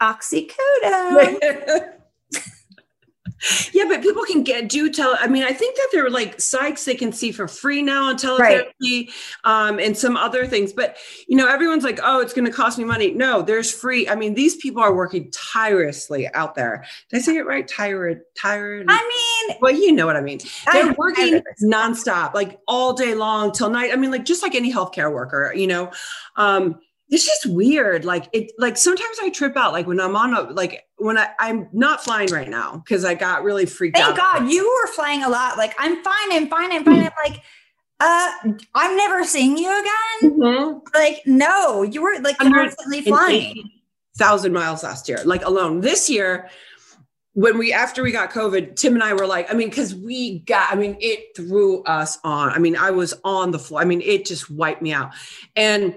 S4: Oxycodone. [laughs]
S6: but people can get do tell. I mean, I think that there are like sites they can see for free now on teletherapy, um, and some other things. But you know, everyone's like, "Oh, it's going to cost me money." No, there's free. I mean, these people are working tirelessly out there. Did I say it right? Tired, tired.
S4: I mean,
S6: well, you know what I mean. They're working nonstop, like all day long till night. I mean, like just like any healthcare worker, you know. Um, it's just weird. Like it, like sometimes I trip out. Like when I'm on a, like when I, I'm not flying right now because I got really freaked
S4: thank
S6: out.
S4: God you were flying a lot. Like, I'm fine, I'm fine, I'm fine. I'm like, uh, I'm never seeing you again.
S6: Mhm.
S4: Like, no, you were like constantly flying.
S6: thousand miles last year, like alone. This year, when we after we got COVID, Tim and I were like, I mean, because we got, I mean, it threw us on. I mean, I was on the floor. I mean, it just wiped me out. And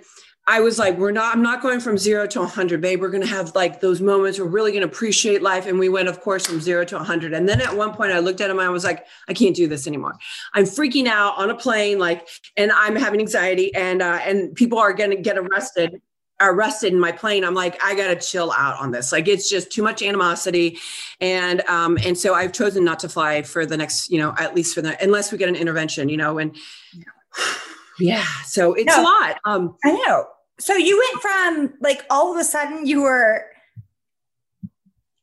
S6: I was like, we're not, I'm not going from zero to 100, babe. We're going to have like those moments. We're really going to appreciate life. And we went, of course, from zero to 100. And then at one point, I looked at him and I was like, I can't do this anymore. I'm freaking out on a plane, like, and I'm having anxiety, and uh, and people are going to get arrested arrested in my plane i'm like i gotta chill out on this like it's just too much animosity and um and so i've chosen not to fly for the next you know at least for the unless we get an intervention you know and yeah [sighs] so it's
S4: No.
S6: a lot um
S4: I know. So you went from like all of a sudden you were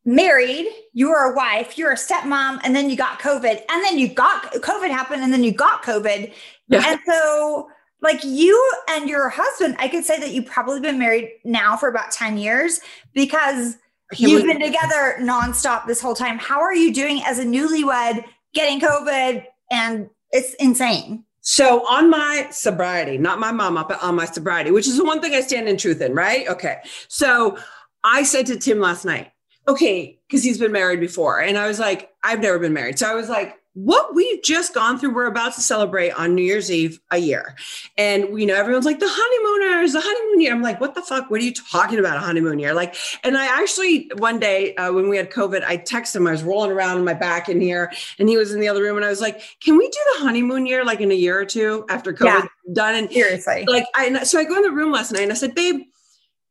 S4: married, you were a wife, you're a stepmom, and then you got COVID, and then you got COVID happened, and then you got COVID.
S6: Yeah.
S4: And so, like you and your husband, I could say that you've probably been married now for about 10 years because you've been together nonstop this whole time. How are you doing as a newlywed getting COVID? And it's insane.
S6: So on my sobriety, not my mama, but on my sobriety, which is the one thing I stand in truth in, right? Okay. So I said to Tim last night, okay, because he's been married before. And I was like, I've never been married. So I was like, what we've just gone through, we're about to celebrate on New Year's Eve a year. And you know, everyone's like, the honeymooners, the honeymoon year. I'm like, what the fuck? What are you talking about? A honeymoon year? Like, and I actually one day uh, when we had COVID, I texted him, I was rolling around on my back in here, and he was in the other room, and I was like, can we do the honeymoon year like in a year or two after COVID
S4: Yeah.
S6: done? And
S4: Seriously.
S6: like I so I go in the room last night and I said, babe,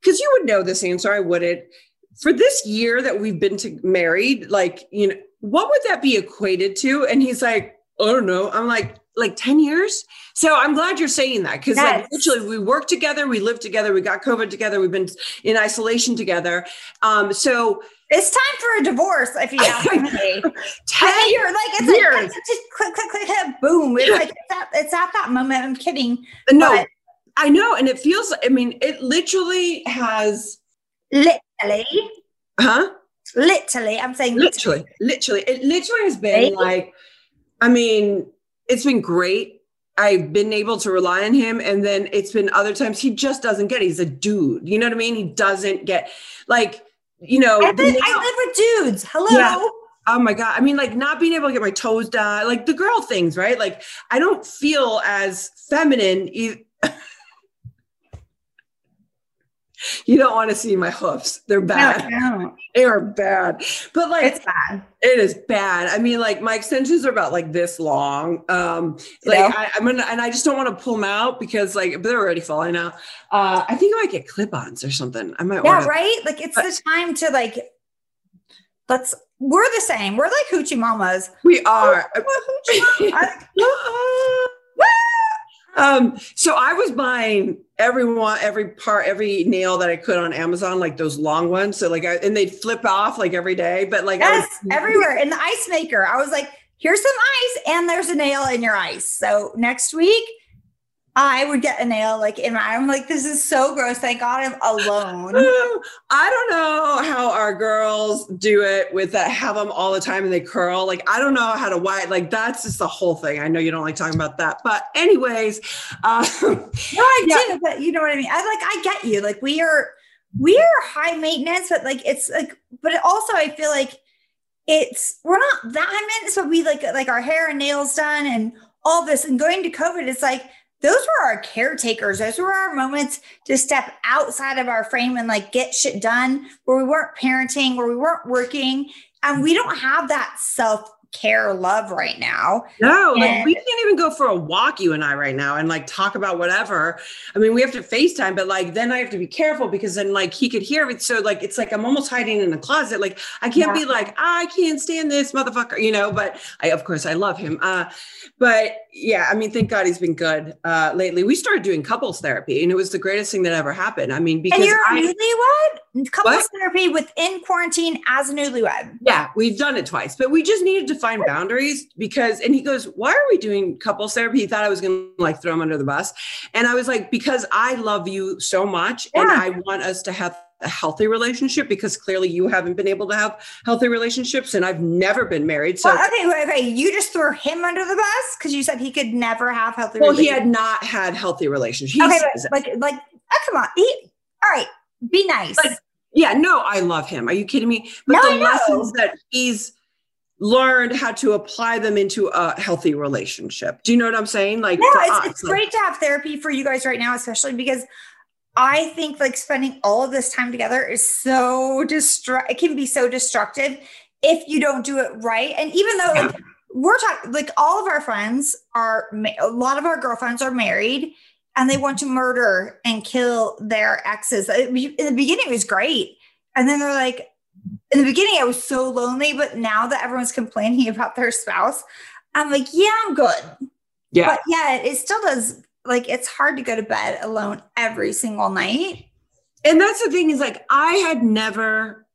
S6: because you would know this answer, I wouldn't. For this year that we've been to married, like, you know, what would that be equated to? And he's like, I don't know. I'm like, like 10 years. So I'm glad you're saying that because like literally we worked together, we lived together, we got COVID together, we've been in isolation together. Um, so
S4: It's time for a divorce, if you [laughs] ask me.
S6: 10
S4: I think you're like it's like
S6: years.
S4: it's just click, click, click, click, boom. It's like it's at, it's at that moment. I'm kidding.
S6: no,
S4: But-
S6: I know. And it feels, I mean, it literally has,
S4: Literally,
S6: huh?
S4: Literally, I'm saying literally.
S6: literally, it literally has been like, I mean, it's been great. I've been able to rely on him. And then it's been other times he just doesn't get it. He's a dude. You know what I mean? He doesn't get like, you know,
S4: I, I live with dudes. Hello.
S6: Yeah. oh my God. I mean, like not being able to get my toes done, like the girl things, right? Like I don't feel as feminine. e- [laughs] you don't want to see my hoofs. They're bad.
S4: No, no,
S6: They are bad. But like
S4: it's bad.
S6: it is bad. I mean, like my extensions are about like this long. Um, like? I, I'm gonna, and I just don't want to pull them out because like they're already falling out. Uh, I think I might get clip-ons or something. I might.
S4: Yeah,
S6: order-
S4: right. Like it's the time to like. Let's. We're the same. We're like hoochie mamas.
S6: We are.
S4: We're hoochie mamas. [laughs]
S6: um, so I was buying every one, every part, every nail that I could on Amazon, like those long ones. So like, I, and they'd flip off like every day. But like, I
S4: Yes,
S6: was-
S4: everywhere in the ice maker. I was like, here's some ice, and there's a nail in your ice. So next week, I would get a nail like in my. I'm like, this is so gross. Thank God I'm alone. [laughs]
S6: I don't know how our girls do it with that, have them all the time and they curl. Like, I don't know how to white, like, that's just the whole thing. I know you don't like talking about that. But, anyways, [laughs] um,
S4: No, I
S6: Yeah.
S4: do, but you know what I mean. I like, I get you. Like we are, we are high maintenance, but like it's like, but it also I feel like it's we're not that high maintenance, but we like like our hair and nails done and all this. And going to COVID, it's like those were our caretakers. Those were our moments to step outside of our frame and like get shit done where we weren't parenting, where we weren't working. And we don't have that self care love right now.
S6: No, like we can't even go for a walk, you and I, right now, and like talk about whatever. I mean, we have to FaceTime, but like then I have to be careful because then like he could hear it. So like it's like I'm almost hiding in the closet. Like I can't
S4: Yeah.
S6: be like I can't stand this motherfucker, you know. But I, of course, I love him. Uh, but yeah, I mean, thank God he's been good uh, lately. We started doing couples therapy, and it was the greatest thing that ever happened. I mean, because
S4: And you're a
S6: I,
S4: newlywed? Couples
S6: What?
S4: therapy within quarantine as a newlywed.
S6: Yeah, we've done it twice, but we just needed to find boundaries because, and he goes, Why are we doing couples therapy? He thought I was going to like throw him under the bus. And I was like, Because I love you so much and I want us to have a healthy relationship because clearly you haven't been able to have healthy relationships and I've never been married. So,
S4: well, okay, wait, wait. You just threw him under the bus because you said he could never have healthy. Relationships.
S6: Well, he had not had healthy relationships. He
S4: Okay, but like, like, oh, come on. He, all right, be nice.
S6: Like, yeah, no, I love him. Are you kidding me? But
S4: No,
S6: the lessons that he's learned how to apply them into a healthy relationship. Do you know what I'm saying? Like,
S4: no, it's, it's great to have therapy for you guys right now, especially because I think like spending all of this time together is so destruct. It can be so destructive if you don't do it right. And even though like, we're talking, like all of our friends are, ma- a lot of our girlfriends are married, and they want to murder and kill their exes. It- In the beginning, it was great, and then they're like, in the beginning, I was so lonely, but now that everyone's complaining [laughs] about their spouse, I'm like, yeah, I'm good.
S6: yeah.
S4: But yeah, it still does. Like it's hard to go to bed alone every single night.
S6: and that's the thing is like I had never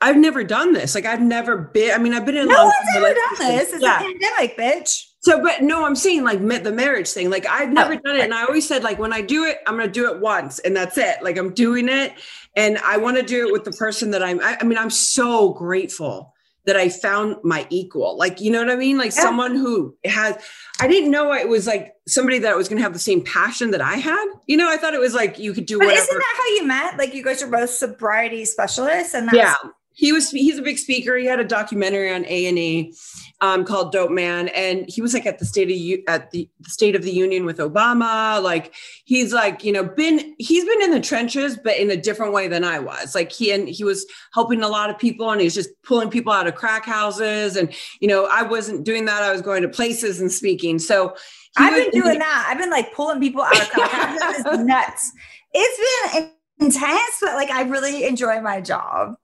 S6: I've never done this. Like I've never been I mean I've been in
S4: No one's ever done this. It's
S6: Yeah.
S4: a pandemic, bitch.
S6: So but no, I'm saying like the marriage thing. Like I've oh, never
S4: Oh,
S6: done it and I always said like when I do it, I'm going to do it once and that's it. Like I'm doing it and I want to do it with the person that I'm I, I mean I'm so grateful that I found my equal. Like you know what I mean? Like
S4: Yeah.
S6: someone who has I didn't know it was like somebody that was going to have the same passion that I had. You know, I thought it was like you could do
S4: But
S6: whatever.
S4: isn't that how you met? Like you guys are both sobriety specialists, and that's
S6: yeah he was he's a big speaker he had a documentary on a&e um, called dope man and he was like at the state of U- at the, state of the union with obama like he's like you know been he's been in the trenches but in a different way than i was like he and he was helping a lot of people and he's just pulling people out of crack houses and you know i wasn't doing that i was going to places and speaking so he
S4: I've
S6: was-
S4: been doing that. I've been like pulling people out of crack houses. It's nuts. It's been intense, but like I really enjoy my job.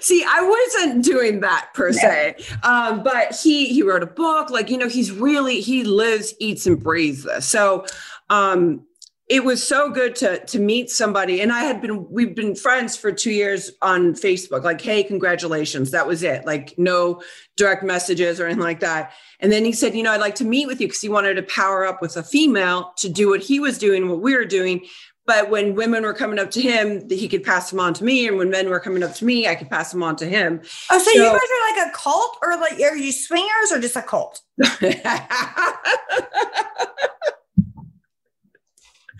S6: See, I wasn't doing that per se, um, but he he wrote a book. Like you know, he's really he lives, eats, and breathes this. So um, it was so good to to meet somebody. And I had been we've been friends for two years on Facebook. Like, hey, congratulations, that was it. Like no direct messages or anything like that. And then he said, you know, I'd like to meet with you because he wanted to power up with a female to do what he was doing, what we were doing. But when women were coming up to him, that he could pass them on to me. And when men were coming up to me, I could pass them on to him.
S4: Oh, so, you guys are like a cult, or like are you swingers, or just a cult? [laughs]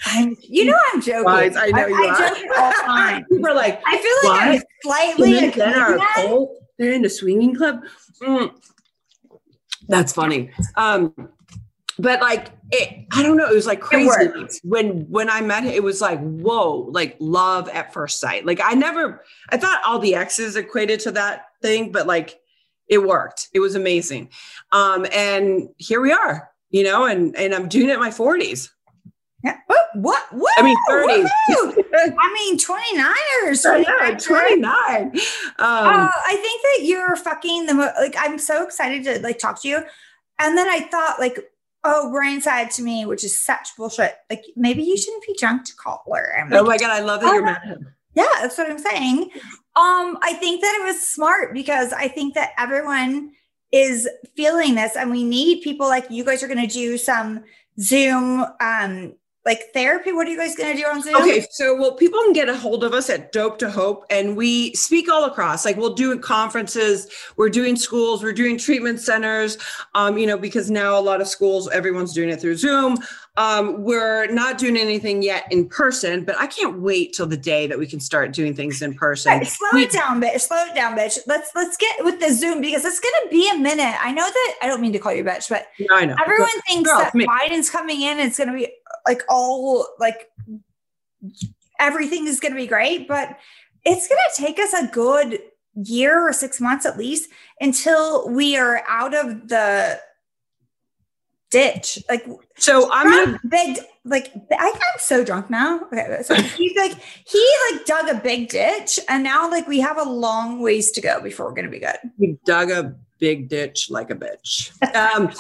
S4: I'm, you know, I'm joking.
S6: Guys, I know you
S4: I,
S6: are.
S4: joke all the [laughs] time.
S6: People are like,
S4: I feel like I'm slightly
S6: then are a cult? They're in a swinging club. Mm. That's funny. Um, but like, it, I don't know. It was like crazy when when I met him. It was like, whoa, like love at first sight. Like I never, I thought all the exes equated to that thing, but like it worked. It was amazing. Um, and here we are. You know, and and I'm doing it in my 40s.
S4: Yeah. What? What? what?
S6: I mean, 30s. [laughs]
S4: I mean, 29ers.
S6: I know, 29. Um,
S4: Uh, I think that you're fucking the mo- like. I'm so excited to like talk to you, and then I thought like, oh, Brian said to me, which is such bullshit. Like maybe you shouldn't be drunk to call her. I'm like,
S6: oh my God, I love that you're mad at him.
S4: yeah, that's what I'm saying. Um, I think that it was smart because I think that everyone is feeling this, and we need people like you guys are going to do some Zoom, um, like therapy. What are you guys going to do on Zoom?
S6: Okay, so well, people can get a hold of us at Dope to Hope, and we speak all across. Like we'll do conferences, we're doing schools, we're doing treatment centers. Um, you know, because now a lot of schools, everyone's doing it through Zoom. Um, we're not doing anything yet in person, but I can't wait till the day that we can start doing things in person.
S4: Right, slow
S6: We-
S4: it down, bitch. Slow it down, bitch. Let's let's get with the Zoom because it's gonna be a minute. I know that I don't mean to call you bitch, but
S6: I know.
S4: everyone thinks that
S6: me.
S4: Biden's coming in it's gonna be like all like everything is gonna be great, but it's gonna take us a good year or six months at least until we are out of the ditch. Like
S6: So I'm gonna
S4: big like I, I'm so drunk now. Okay, so he's like he like dug a big ditch, and now like we have a long ways to go before we're gonna be good.
S6: He dug a big ditch like a bitch. Um,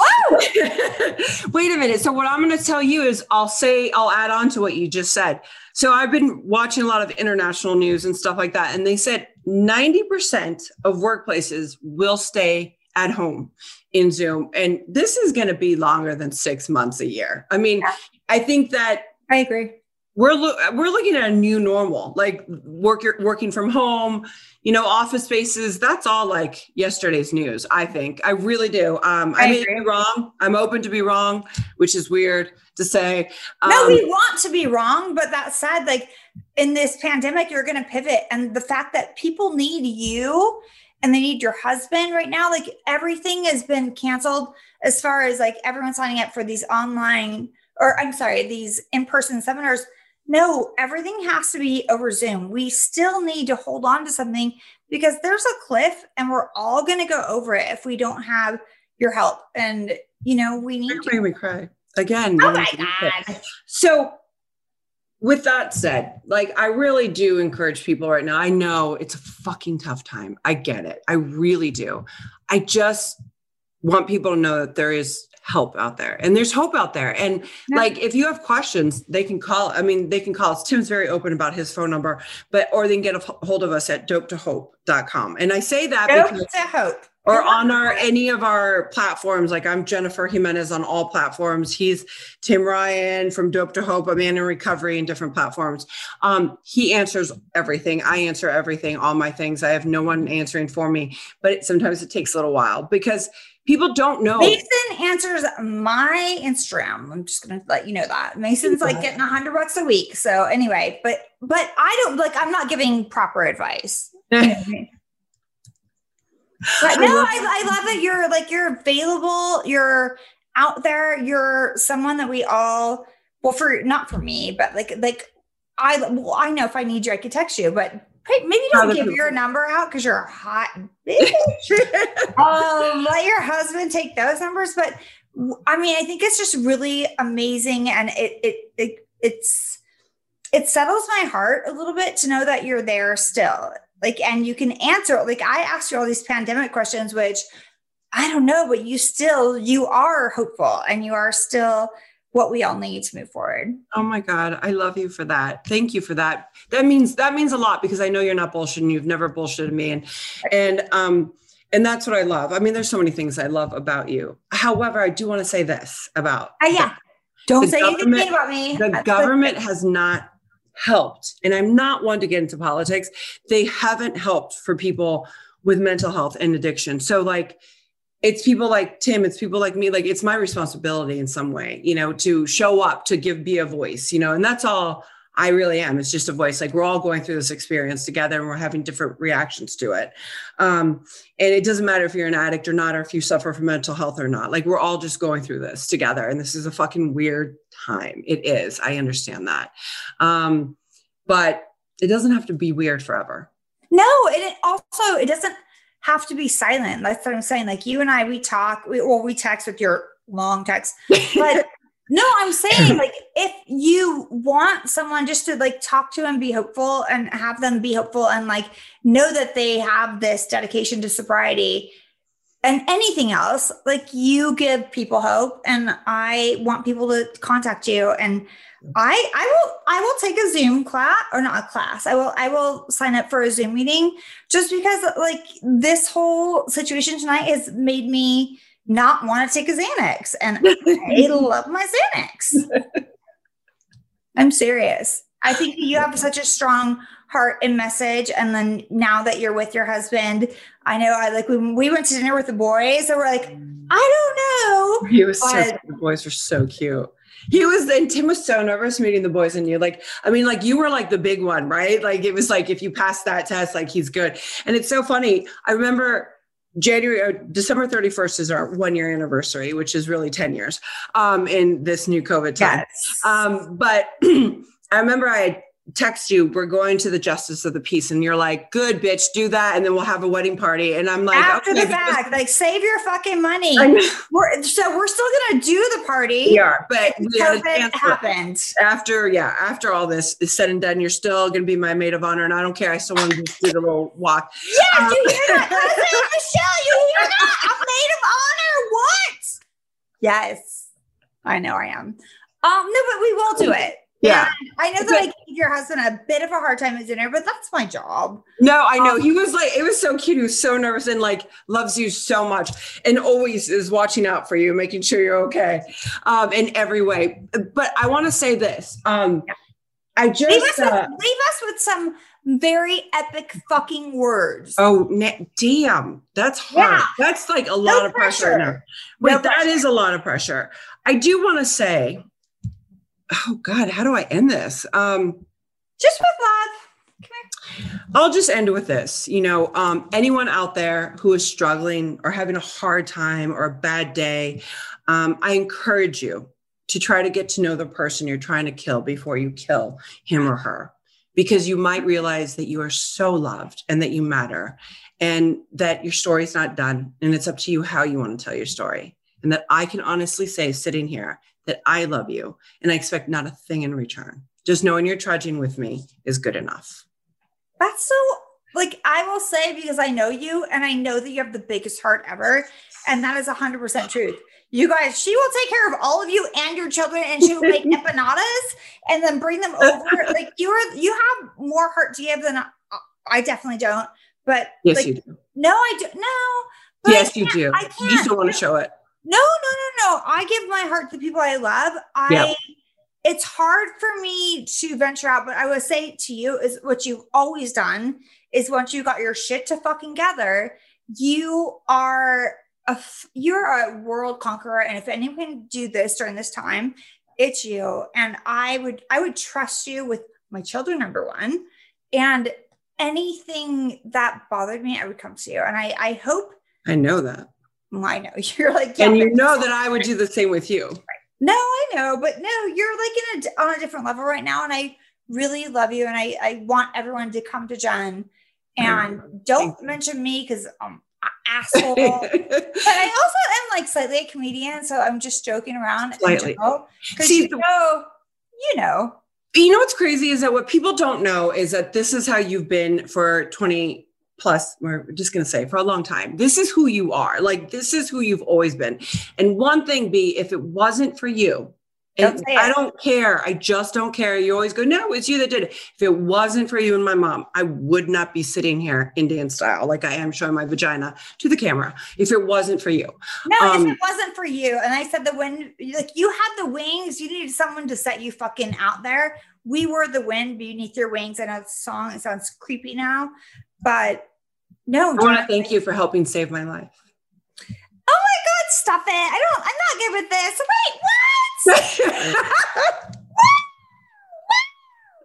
S6: [laughs] [laughs] wait a minute. So what I'm going to tell you is I'll say I'll add on to what you just said. So I've been watching a lot of international news and stuff like that and they said 90% of workplaces will stay at home in Zoom and this is going to be longer than 6 months a year. I mean,
S4: Yeah.
S6: I think that
S4: I agree.
S6: we're lo- we're looking at a new normal, like work working from home, you know, office spaces. That's all like yesterday's news. I think I really do. Um, I,
S4: I
S6: may be wrong. I'm open to be wrong, which is weird to say.
S4: No,
S6: Um,
S4: we want to be wrong, but that said, like in this pandemic, you're going to pivot, and the fact that people need you and they need your husband right now, like everything has been canceled as far as like everyone signing up for these online or I'm sorry, these in-person seminars. No, everything has to be over Zoom. We still need to hold on to something because there's a cliff, and we're all going to go over it if we don't have your help. And you know, we need to.
S6: me cry again.
S4: Oh my god!
S6: So, with that said, like I really do encourage people right now. I know it's a fucking tough time. I get it. I really do. I just want people to know that there is help out there and there's hope out there. And
S4: Yeah.
S6: like if you have questions, they can call. I mean, they can call us. Tim's very open about his phone number, but or they can get a hold of us at dopetohope.com. And I say that because
S4: Hope to hope.
S6: Or on our any of our platforms like i'm jennifer gimenez on all platforms he's tim ryan from dope to hope i'm in recovery in different platforms um, he answers everything i answer everything all my things i have no one answering for me but it, sometimes it takes a little while because people don't know
S4: Mason answers my Instagram. I'm just gonna let you know that Mason's like getting a hundred bucks a week. So anyway, but but I don't like. I'm not giving proper advice. [laughs] You know what I mean? [laughs] But no, I, I love that you're like you're available. You're out there. You're someone that we all well for not for me, but like like I well I know if I need you, I could text you, but. Hey, maybe don't give your number out because you're a hot bitch [laughs] um, let your husband take those numbers. But I mean, I think it's just really amazing, and it it, it it's it settles my heart a little bit to know that you're there still, like, and you can answer. Like, I asked you all these pandemic questions, which I don't know, but you still you are hopeful, and you are still what we all need to move forward.
S6: Oh my God. I love you for that. Thank you for that. That means that means a lot because I know you're not bullshitting. You've never bullshitted me. And and um and that's what I love. I mean, there's so many things I love about you. However, I do want to say this about
S4: Uh, yeah. Don't
S6: The
S4: say anything about me.
S6: the government has not helped. And I'm not one to get into politics. They haven't helped for people with mental health and addiction. So like it's people like Tim, it's people like me, like it's my responsibility in some way, you know, to show up, to give be a voice, you know, and that's all I really am. It's just a voice. Like we're all going through this experience together and we're having different reactions to it. Um, and it doesn't matter if you're an addict or not, or if you suffer from mental health or not. Like we're all just going through this together. And this is a fucking weird time. It is. I understand that. Um, but it doesn't have to be weird forever.
S4: No, and it also it doesn't have to be silent. That's what I'm saying. Like you and I, we talk, we, or we text with your long text. But [laughs] no, I'm saying [clears throat] like if you want someone just to like talk to and be hopeful and have them be hopeful and like know that they have this dedication to sobriety and anything else, like you give people hope. And I want people to contact you and I I will I will take a Zoom class or not a class. I will I will sign up for a Zoom meeting just because like this whole situation tonight has made me not want to take a Xanax and [laughs] I love my Xanax. I'm serious. I think you have such a strong heart and message. And then now that you're with your husband, I know I like when we went to dinner with the boys, so we're like, I don't know.
S6: He was so
S4: But-
S6: the boys were so cute. He was and Tim was so nervous meeting the boys and you like I mean like you were like the big one right like it was like if you pass that test like he's good and it's so funny I remember January or December 31st is our one year anniversary which is really 10 years um in this new COVID time
S4: Yes.
S6: um, but [clears throat] I remember I had text you, we're going to the justice of the peace, and you're like, good bitch, do that, and then we'll have a wedding party. And I'm like,
S4: After
S6: okay,
S4: the fact, like save your fucking money. We're, so we're still gonna do the party.
S6: Yeah. but
S4: COVID happened.
S6: after yeah after all this is said and done you're still going to be my maid of honor and i don't care i still want to just do the little walk
S4: Yes,
S6: Um,
S4: you hear that? [laughs] Michelle, you hear that? A maid of honor. What? Yes. I know I am. Um, no, but we will do it.
S6: Yeah.
S4: And I know that I gave your husband a bit of a hard time at dinner, but that's my job.
S6: no i know
S4: Um,
S6: he was like it was so cute he was so nervous and like loves you so much and always is watching out for you making sure you're okay um in every way but i want to say this um i
S4: Leave us,
S6: just
S4: with,
S6: uh,
S4: leave us with some very epic fucking words.
S6: Oh, na- damn. That's hard.
S4: Yeah.
S6: That's like a lot of pressure.
S4: pressure.
S6: now. Wait,
S4: No
S6: that
S4: pressure.
S6: is a lot of pressure. I do want to say, oh God, how do I end this? Um,
S4: Just with love.
S6: I'll just end with this. You know, um, anyone out there who is struggling or having a hard time or a bad day, um, I encourage you to try to get to know the person you're trying to kill before you kill him or her, because you might realize that you are so loved and that you matter and that your story is not done. And it's up to you how you want to tell your story. And that I can honestly say, sitting here, that I love you and I expect not a thing in return. Just knowing you're trudging with me is good enough.
S4: That's so like I will say because I know you and I know that you have the biggest heart ever. And that is 100% truth. You guys, she will take care of all of you and your children and she will make [laughs] empanadas and then bring them over. Like you are, you have more heart to give than I, I definitely don't. But
S6: Yes,
S4: like,
S6: you do.
S4: no, I do. No. but
S6: Yes, you do.
S4: I can't.
S6: just don't want to show it.
S4: No, no, no, no. I give my heart to the people I love. I
S6: Yeah.
S4: it's hard for me to venture out, but I would say to you is what you've always done is once you got your shit to fucking gather, you are a you're a world conqueror. And if anyone can do this during this time, it's you. And I would I would trust you with my children, number one. And anything that bothered me, I would come to you. And I I hope
S6: I know that.
S4: Well, I know [laughs] you're like, yeah,
S6: and you know that I would do the same with you.
S4: no, I know, but no, you're like in a on a different level right now, and I really love you, and I I want everyone to come to Jen, and don't
S6: Thank you.
S4: mention me because um asshole. [laughs] but I also am like slightly a comedian, so I'm just joking around.
S6: Slightly.
S4: because you know, you know,
S6: you know what's crazy is that what people don't know is that this is how you've been for 20 plus we're just going to say for a long time this is who you are like this is who you've always been and one thing b if it wasn't for you
S4: Don't
S6: and I
S4: it.
S6: don't care. I just don't care. You always go, no, it's you that did it. If it wasn't for you and my mom, I would not be sitting here Indian style like I am showing my vagina to the camera. If it wasn't for you,
S4: no,
S6: Um,
S4: if it wasn't for you, and I said the wind, like you had the wings, you needed someone to set you fucking out there. We were the wind beneath your wings. I know the song it sounds creepy now, but no,
S6: I want to thank you for helping save my life.
S4: Oh my God, stop it. I don't, I'm not good with this. Wait,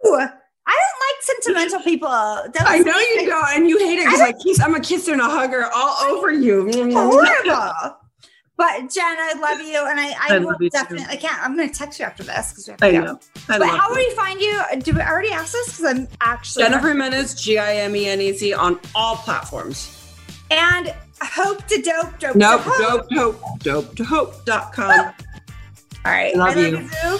S4: what? [laughs] I don't like sentimental people. Don't
S6: I know you don't, and you hate it because I kiss. I'm a kisser and a hugger all over you.
S4: Horrible. But Jen, I love you. And I, I,
S6: I
S4: will
S6: love you too.
S4: definitely, I can't, I'm going to text you after this because we have to
S6: I
S4: go.
S6: know. I
S4: But how
S6: you.
S4: will we find you? Do we already ask this? Because I'm actually
S6: Jennifer Gimenez, G I M E N E Z on all platforms.
S4: and hope to dope dope.
S6: Nope,
S4: to hope.
S6: dope, dope, dope to hope.com. [laughs]
S4: All right.
S6: Love
S4: I
S6: you.
S4: you.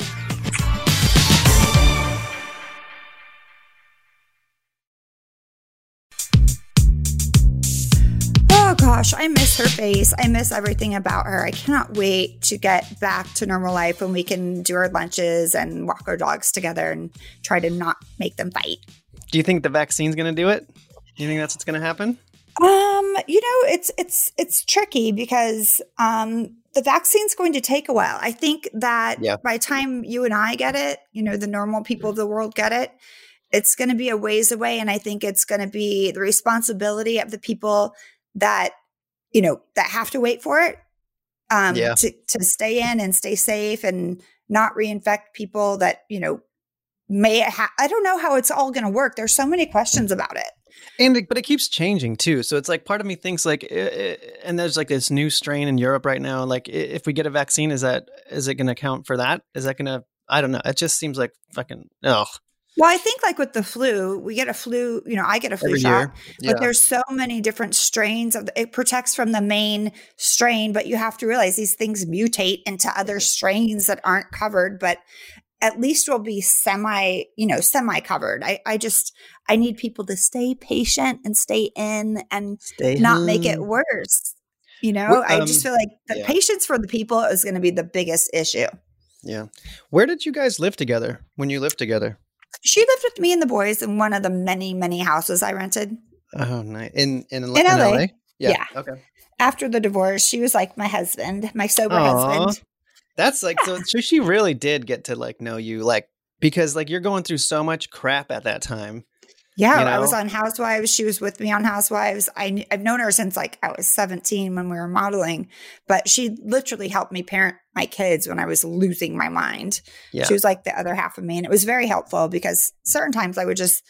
S4: Gosh, I miss her face. I miss everything about her. I cannot wait to get back to normal life when we can do our lunches and walk our dogs together and try to not make them fight.
S2: Do you think the vaccine's going to do it? Do you think that's what's going to happen?
S4: Um, you know, it's it's it's tricky because um the vaccine's going to take a while. I think that
S2: Yeah.
S4: by the time you and I get it, you know, the normal people of the world get it, it's going to be a ways away and I think it's going to be the responsibility of the people that you know that have to wait for it um
S2: Yeah.
S4: to to stay in and stay safe and not reinfect people that, you know, may ha- I don't know how it's all going to work. There's so many questions about it.
S2: And it, but it keeps changing too. So it's like part of me thinks like, and there's like this new strain in Europe right now. Like, if we get a vaccine, is that is it going to count for that? Is that going to? I don't know. It just seems like fucking. Oh,
S4: Well, I think like with the flu, we get a flu, you know, I get a flu
S2: Every
S4: shot.
S2: Yeah.
S4: but there's so many different strains of it protects from the main strain, but you have to realize these things mutate into other strains that aren't covered, but at least we'll be semi, you know, semi covered. I, I just I need people to stay patient and stay in and
S2: Stay
S4: not make it worse. You know,
S2: Well,
S4: I
S2: um,
S4: just feel like the
S2: yeah.
S4: patience for the people is going to be the biggest issue.
S2: Yeah. Where did you guys live together when you lived together?
S4: She lived with me and the boys in one of the many, many houses I rented.
S2: Oh, nice. In in, in,
S4: In LA.
S2: LA? Yeah.
S4: Yeah.
S2: Okay.
S4: After the divorce, she was like my husband, my sober
S2: Aw.
S4: husband.
S2: That's like so, [laughs] so she really did get to like know you like because like you're going through so much crap at that time.
S4: Yeah,
S2: You
S4: I was on Housewives. She was with me on Housewives. I, I've known her since like I was 17 when we were modeling, but she literally helped me parent my kids when I was losing my mind.
S2: Yeah.
S4: She was like the other half of me. And it was very helpful because certain times I would just,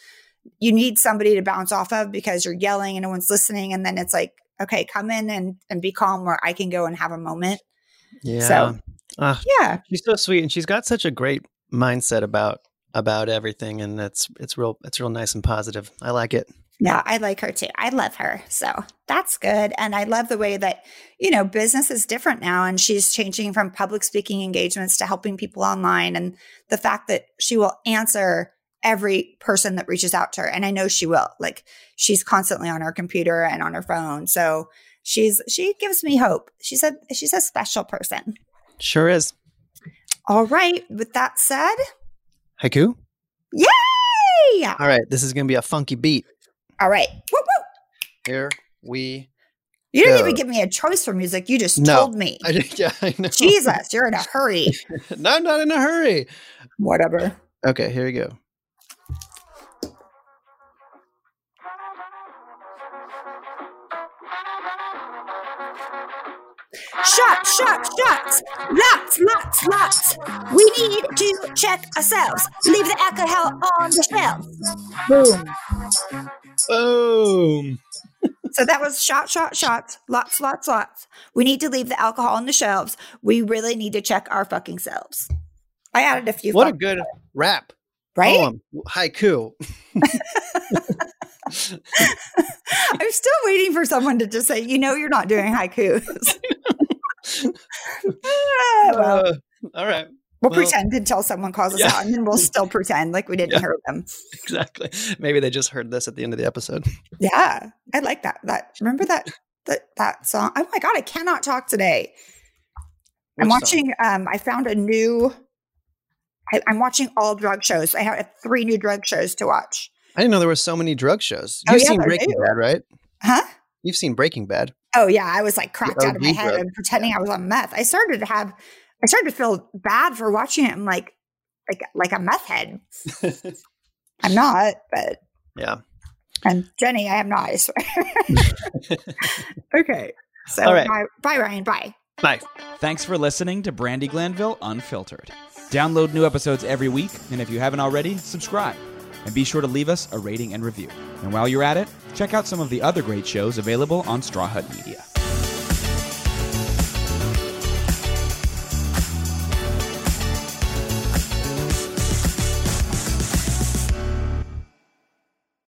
S4: you need somebody to bounce off of because you're yelling and no one's listening. And then it's like, okay, come in and, and be calm where I can go and have a moment.
S2: Yeah. Ah,
S4: Yeah.
S2: she's so sweet and she's got such a great mindset about about everything and it's it's real it's real nice and positive. I like it.
S4: Yeah, I like her too. I love her. So that's good. And I love the way that, you know, business is different now. And she's changing from public speaking engagements to helping people online. And the fact that she will answer every person that reaches out to her. And I know she will. Like she's constantly on her computer and on her phone. So she's, she gives me hope. She's a, she's a special person.
S2: Sure is.
S4: All right. With that said,
S2: Haiku?
S4: yay!
S2: All right, this is going to be a funky beat.
S4: All right.
S2: Here we
S4: You didn't
S2: Go.
S4: even give me a choice for music. You just
S2: No.
S4: told me.
S2: I, [laughs] yeah, I know.
S4: Jesus, you're in a hurry. [laughs]
S2: no, I'm not in a hurry.
S4: Whatever.
S2: Okay, here we go.
S4: Shots, shots, shots. Lots, lots, lots. We need to check ourselves. Leave the alcohol on the shelf. Boom.
S2: Boom. [laughs]
S4: So that was shot, shot, shots. Lots, lots, lots. We need to leave the alcohol on the shelves. We really need to check our fucking selves. I added a few.
S2: What a
S4: fuck-
S2: good rap.
S4: right?
S2: Poem. Haiku. [laughs] [laughs]
S4: I'm still waiting for someone to just say, you know, you're not doing haikus. [laughs] Well,
S2: Uh, all right.
S4: we'll
S2: well,
S4: pretend until someone calls us
S2: yeah.
S4: out, and then we'll [laughs] still pretend like we didn't
S2: Yeah.
S4: hear them. [laughs]
S2: Exactly. Maybe they just heard this at the end of the episode.
S4: Yeah, I like that. That remember that that that song. Oh my god, I cannot talk today. I'm
S2: Which song?
S4: watching. Um, I found a new. I, I'm watching all drug shows. I have three new drug shows to watch.
S2: I didn't know there were so many drug shows.
S4: Oh,
S2: You've
S4: yeah,
S2: seen Breaking
S4: do.
S2: Bad, right?
S4: Huh?
S2: You've seen Breaking Bad.
S4: Oh yeah, I was like cracked out of my head and pretending I was on meth. I started to have. I started to feel bad for watching it. I'm like, like, like a meth head. [laughs] I'm not, but
S2: Yeah.
S4: and Jenny, I am not. I swear. [laughs] okay. So
S2: All right.
S4: bye, bye, Ryan. Bye.
S2: Bye.
S7: Thanks for listening to Brandi Glanville Unfiltered. Download new episodes every week, and if you haven't already, subscribe. And be sure to leave us a rating and review. And while you're at it, check out some of the other great shows available on Straw Hut Media.